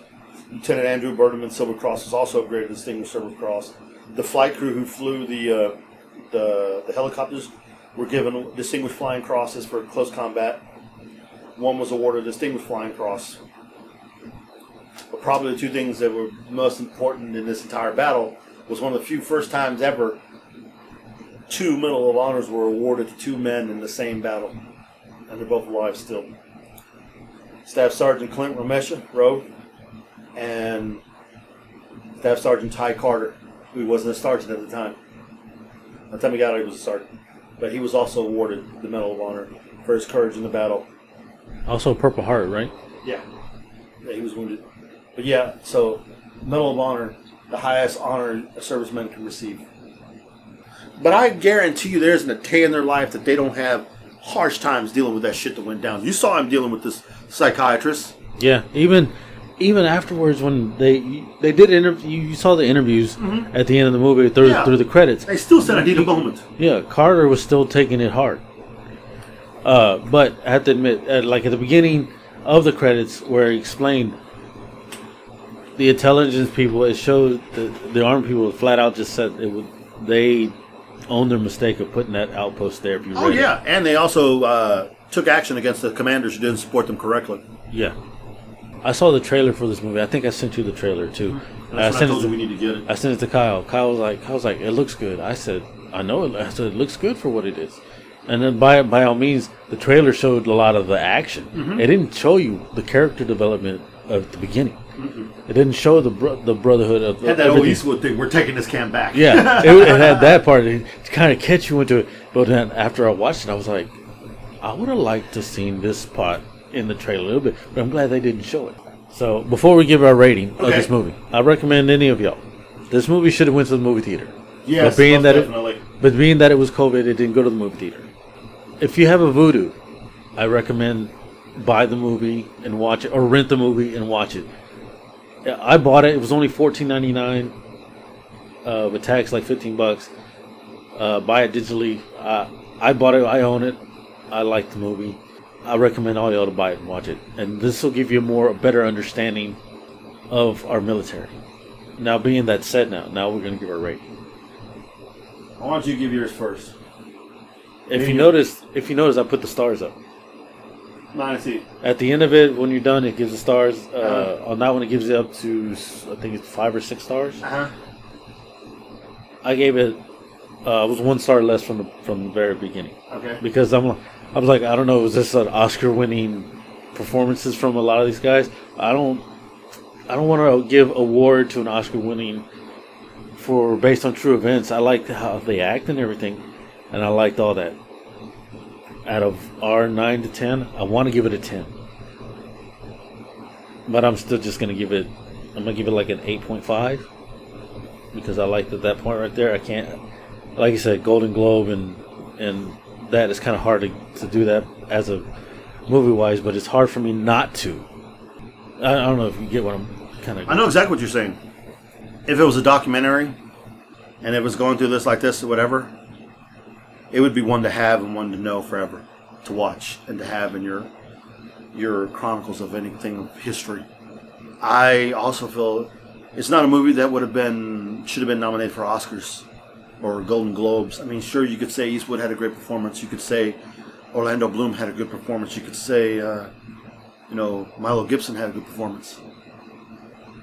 Lieutenant Andrew Bundermann Silver Cross was also upgraded to Distinguished Service Cross. The flight crew who flew the uh, the, the helicopters were given Distinguished Flying Crosses for close combat. One was awarded Distinguished Flying Cross. But probably the two things that were most important in this entire battle was one of the few first times ever two Medal of Honors were awarded to two men in the same battle. And they're both alive still. Staff Sergeant Clint Romesha, Rowe, and Staff Sergeant Ty Carter, who wasn't a sergeant at the time. By the time he got out, he was a sergeant. But he was also awarded the Medal of Honor for his courage in the battle. Also, Purple Heart, right? Yeah. Yeah, he was wounded. But yeah, so Medal of Honor, the highest honor a serviceman can receive. But I guarantee you, there isn't a day in their life that they don't have harsh times dealing with that shit that went down. You saw him dealing with this psychiatrist. Yeah, even even afterwards when they they did interview, you saw the interviews at the end of the movie through Yeah. through the credits. They still said, "I need a moment." Yeah, Carter was still taking it hard. Uh, but I have to admit, at, like at the beginning of the credits, where he explained the intelligence people, it showed that the armed people flat out just said it would they own their mistake of putting that outpost there. If you Oh read it. yeah, and they also uh, took action against the commanders who didn't support them correctly. yeah. I saw the trailer for this movie. I think I sent you the trailer too. That's I I sent told it you to- we need to get it. I sent it to Kyle. Kyle was like, Kyle was like, it looks good. I said, I know it. I said, it looks good for what it is. And then by by all means, the trailer showed a lot of the action. Mm-hmm. It didn't show you the character development at the beginning. It didn't show the bro- the brotherhood of Had that old everything. Eastwood thing. We're taking this camp back. Yeah, it, it had [LAUGHS] that part to kind of catch you into it. But then after I watched it, I was like, I would have liked to seen this part in the trailer a little bit, but I'm glad they didn't show it. So before we give our rating of this movie, I recommend any of y'all. This movie should have went to the movie theater. Yes, but being that definitely. it, but being that it was COVID, it didn't go to the movie theater. If you have a Vudu, I recommend buy the movie and watch it, or rent the movie and watch it. I bought it. It was only fourteen ninety nine. Uh, with tax like fifteen bucks. Uh, buy it digitally. Uh, I bought it. I own it. I like the movie. I recommend all y'all to buy it and watch it. And this will give you a more a better understanding of our military. Now, being that said, now now we're gonna give our rating. Why don't you give yours first? If you notice, if you notice, I put the stars up Nine see. at the end of it. When you're done, it gives the stars. Uh, Uh-huh. On that one, it gives it up to I think it's five or six stars. Uh huh. I gave it. Uh, it was one star less from the from the very beginning Okay. because I'm. I was like, I don't know, was this an Oscar-winning performances from a lot of these guys? I don't. I don't want to give award to an Oscar-winning for based on true events. I liked how they act and everything, and I liked all that. Out of our nine to ten, I want to give it a ten, but I'm still just gonna give it. I'm gonna give it like an eight point five because I liked at that point right there. I can't, like you said, Golden Globe and and that is kind of hard to, to do that as a movie wise, but it's hard for me not to. I, I don't know if you get what I'm kind of. I know exactly what you're saying. If it was a documentary, and it was going through this like this or whatever, it would be one to have and one to know forever, to watch and to have in your your chronicles of anything of history. I also feel it's not a movie that would have been should have been nominated for Oscars or Golden Globes. I mean, sure you could say Eastwood had a great performance. You could say Orlando Bloom had a good performance. You could say uh, you know Milo Gibson had a good performance.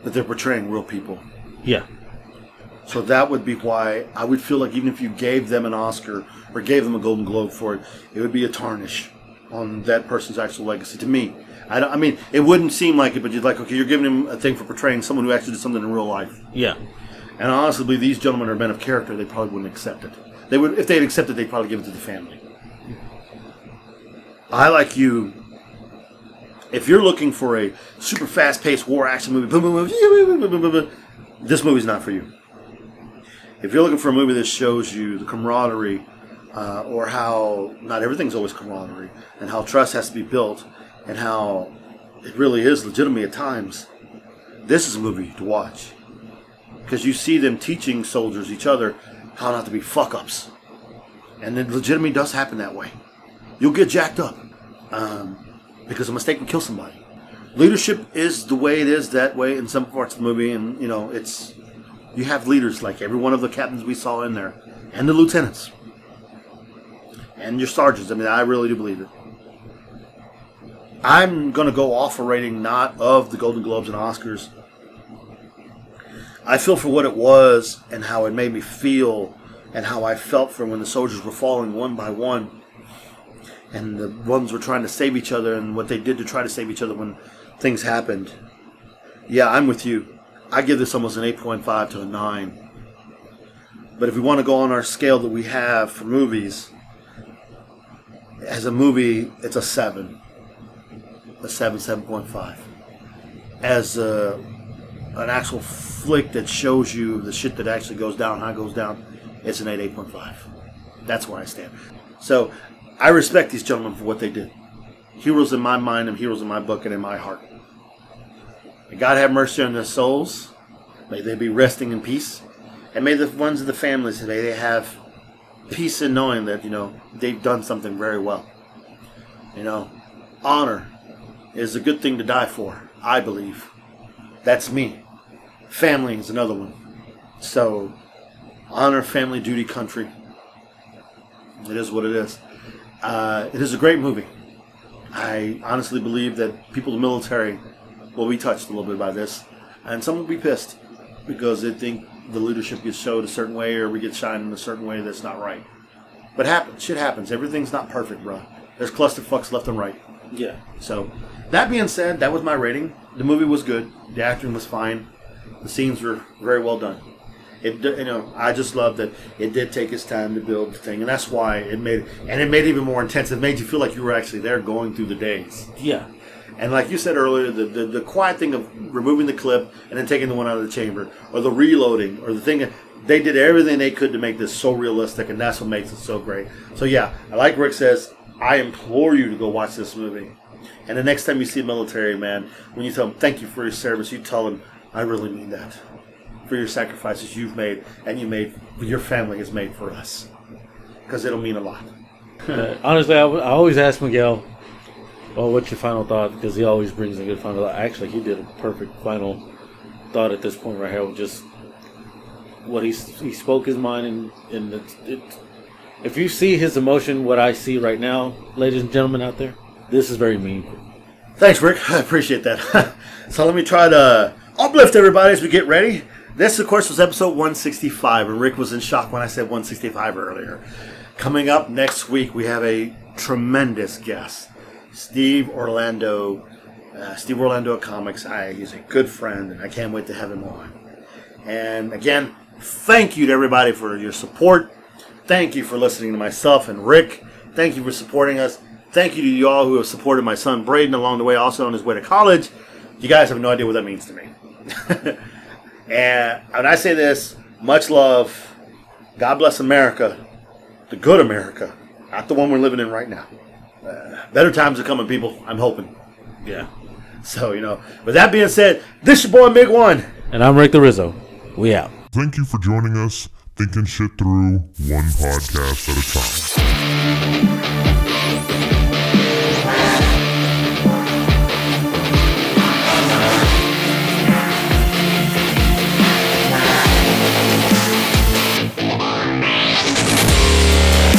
But they're portraying real people. Yeah, So that would be why I would feel like even if you gave them an Oscar or gave them a Golden Globe for it, it would be a tarnish on that person's actual legacy. To me, I, don't, I mean, it wouldn't seem like it, but you're like, okay, you're giving him a thing for portraying someone who actually did something in real life. yeah, and I honestly believe these gentlemen are men of character. They probably wouldn't accept it. They would, if they had accepted, they'd probably give it to the family. I like you. If you're looking for a super fast-paced war action movie, boom, boom, boom, boom, boom, boom, boom, this movie's not for you. If you're looking for a movie that shows you the camaraderie, uh, or how not everything's always camaraderie, and how trust has to be built, and how it really is legitimate at times, this is a movie to watch because you see them teaching soldiers each other how not to be fuck ups, and it legitimately does happen that way. You'll get jacked up um, because a mistake can kill somebody. Leadership is the way it is that way in some parts of the movie, and you know it's you have leaders like every one of the captains we saw in there, and the lieutenants, and your sergeants. I mean, I really do believe it. I'm going to go off a rating not of the Golden Globes and Oscars. I feel for what it was and how it made me feel and how I felt for when the soldiers were falling one by one and the ones were trying to save each other and what they did to try to save each other when things happened. Yeah, I'm with you. I give this almost an 8.5 to a 9. But if we want to go on our scale that we have for movies, as a movie, it's a 7 a 7, 7.5. As a, an actual flick that shows you the shit that actually goes down, how it goes down, it's an 8, 8.5. That's where I stand. So I respect these gentlemen for what they did. Heroes in my mind and heroes in my book and in my heart. May God have mercy on their souls. May they be resting in peace. And may the ones of the families, may they have peace in knowing that, you know, they've done something very well. You know, honor is a good thing to die for, I believe. That's me. Family is another one. So, honor, family, duty, country. It is what it is. Uh, it is a great movie. I honestly believe that people in the military will be touched a little bit by this, and some will be pissed because they think the leadership gets showed a certain way or we get shined in a certain way that's not right. But happen, shit happens. Everything's not perfect, bro. There's clusterfucks left and right. Yeah. So, that being said, that was my rating. The movie was good. The acting was fine. The scenes were very well done. It, you know, I just love that it did take its time to build the thing, and that's why it made, and it made it even more intense. It made you feel like you were actually there, going through the days. Yeah. And like you said earlier, the, the, the quiet thing of removing the clip and then taking the one out of the chamber, or the reloading, or the thing, they did everything they could to make this so realistic, and that's what makes it so great. So yeah, like Rick says, I implore you to go watch this movie. And the next time you see a military man, when you tell them thank you for your service, you tell them, I really mean that. For your sacrifices you've made and you made, your family has made for us. Because it'll mean a lot. [LAUGHS] Honestly, I, I always ask Miguel, "Well, what's your final thought?" Because he always brings a good final thought. Actually, he did a perfect final thought at this point right here. Just what he he spoke his mind, and and it, it, if you see his emotion, what I see right now, ladies and gentlemen out there, this is very meaningful. Thanks, Rick. I appreciate that. [LAUGHS] so let me try to uplift everybody as we get ready. This, of course, was episode 165, and Rick was in shock when I said 165 earlier. Coming up next week, we have a tremendous guest, Steve Orlando. Uh, Steve Orlando of Comics. I, he's a good friend, and I can't wait to have him on. And again, thank you to everybody for your support. Thank you for listening to myself and Rick. Thank you for supporting us. Thank you to you all who have supported my son Braden along the way, also on his way to college. You guys have no idea what that means to me. [LAUGHS] and when I say this, much love. God bless America, the good America, not the one we're living in right now. Uh, better times are coming, people. I'm hoping. Yeah. So, you know, with that being said, this is your boy Mig One. And I'm Rick the Rizzo. We out. Thank you for joining us, thinking shit through one podcast at a time.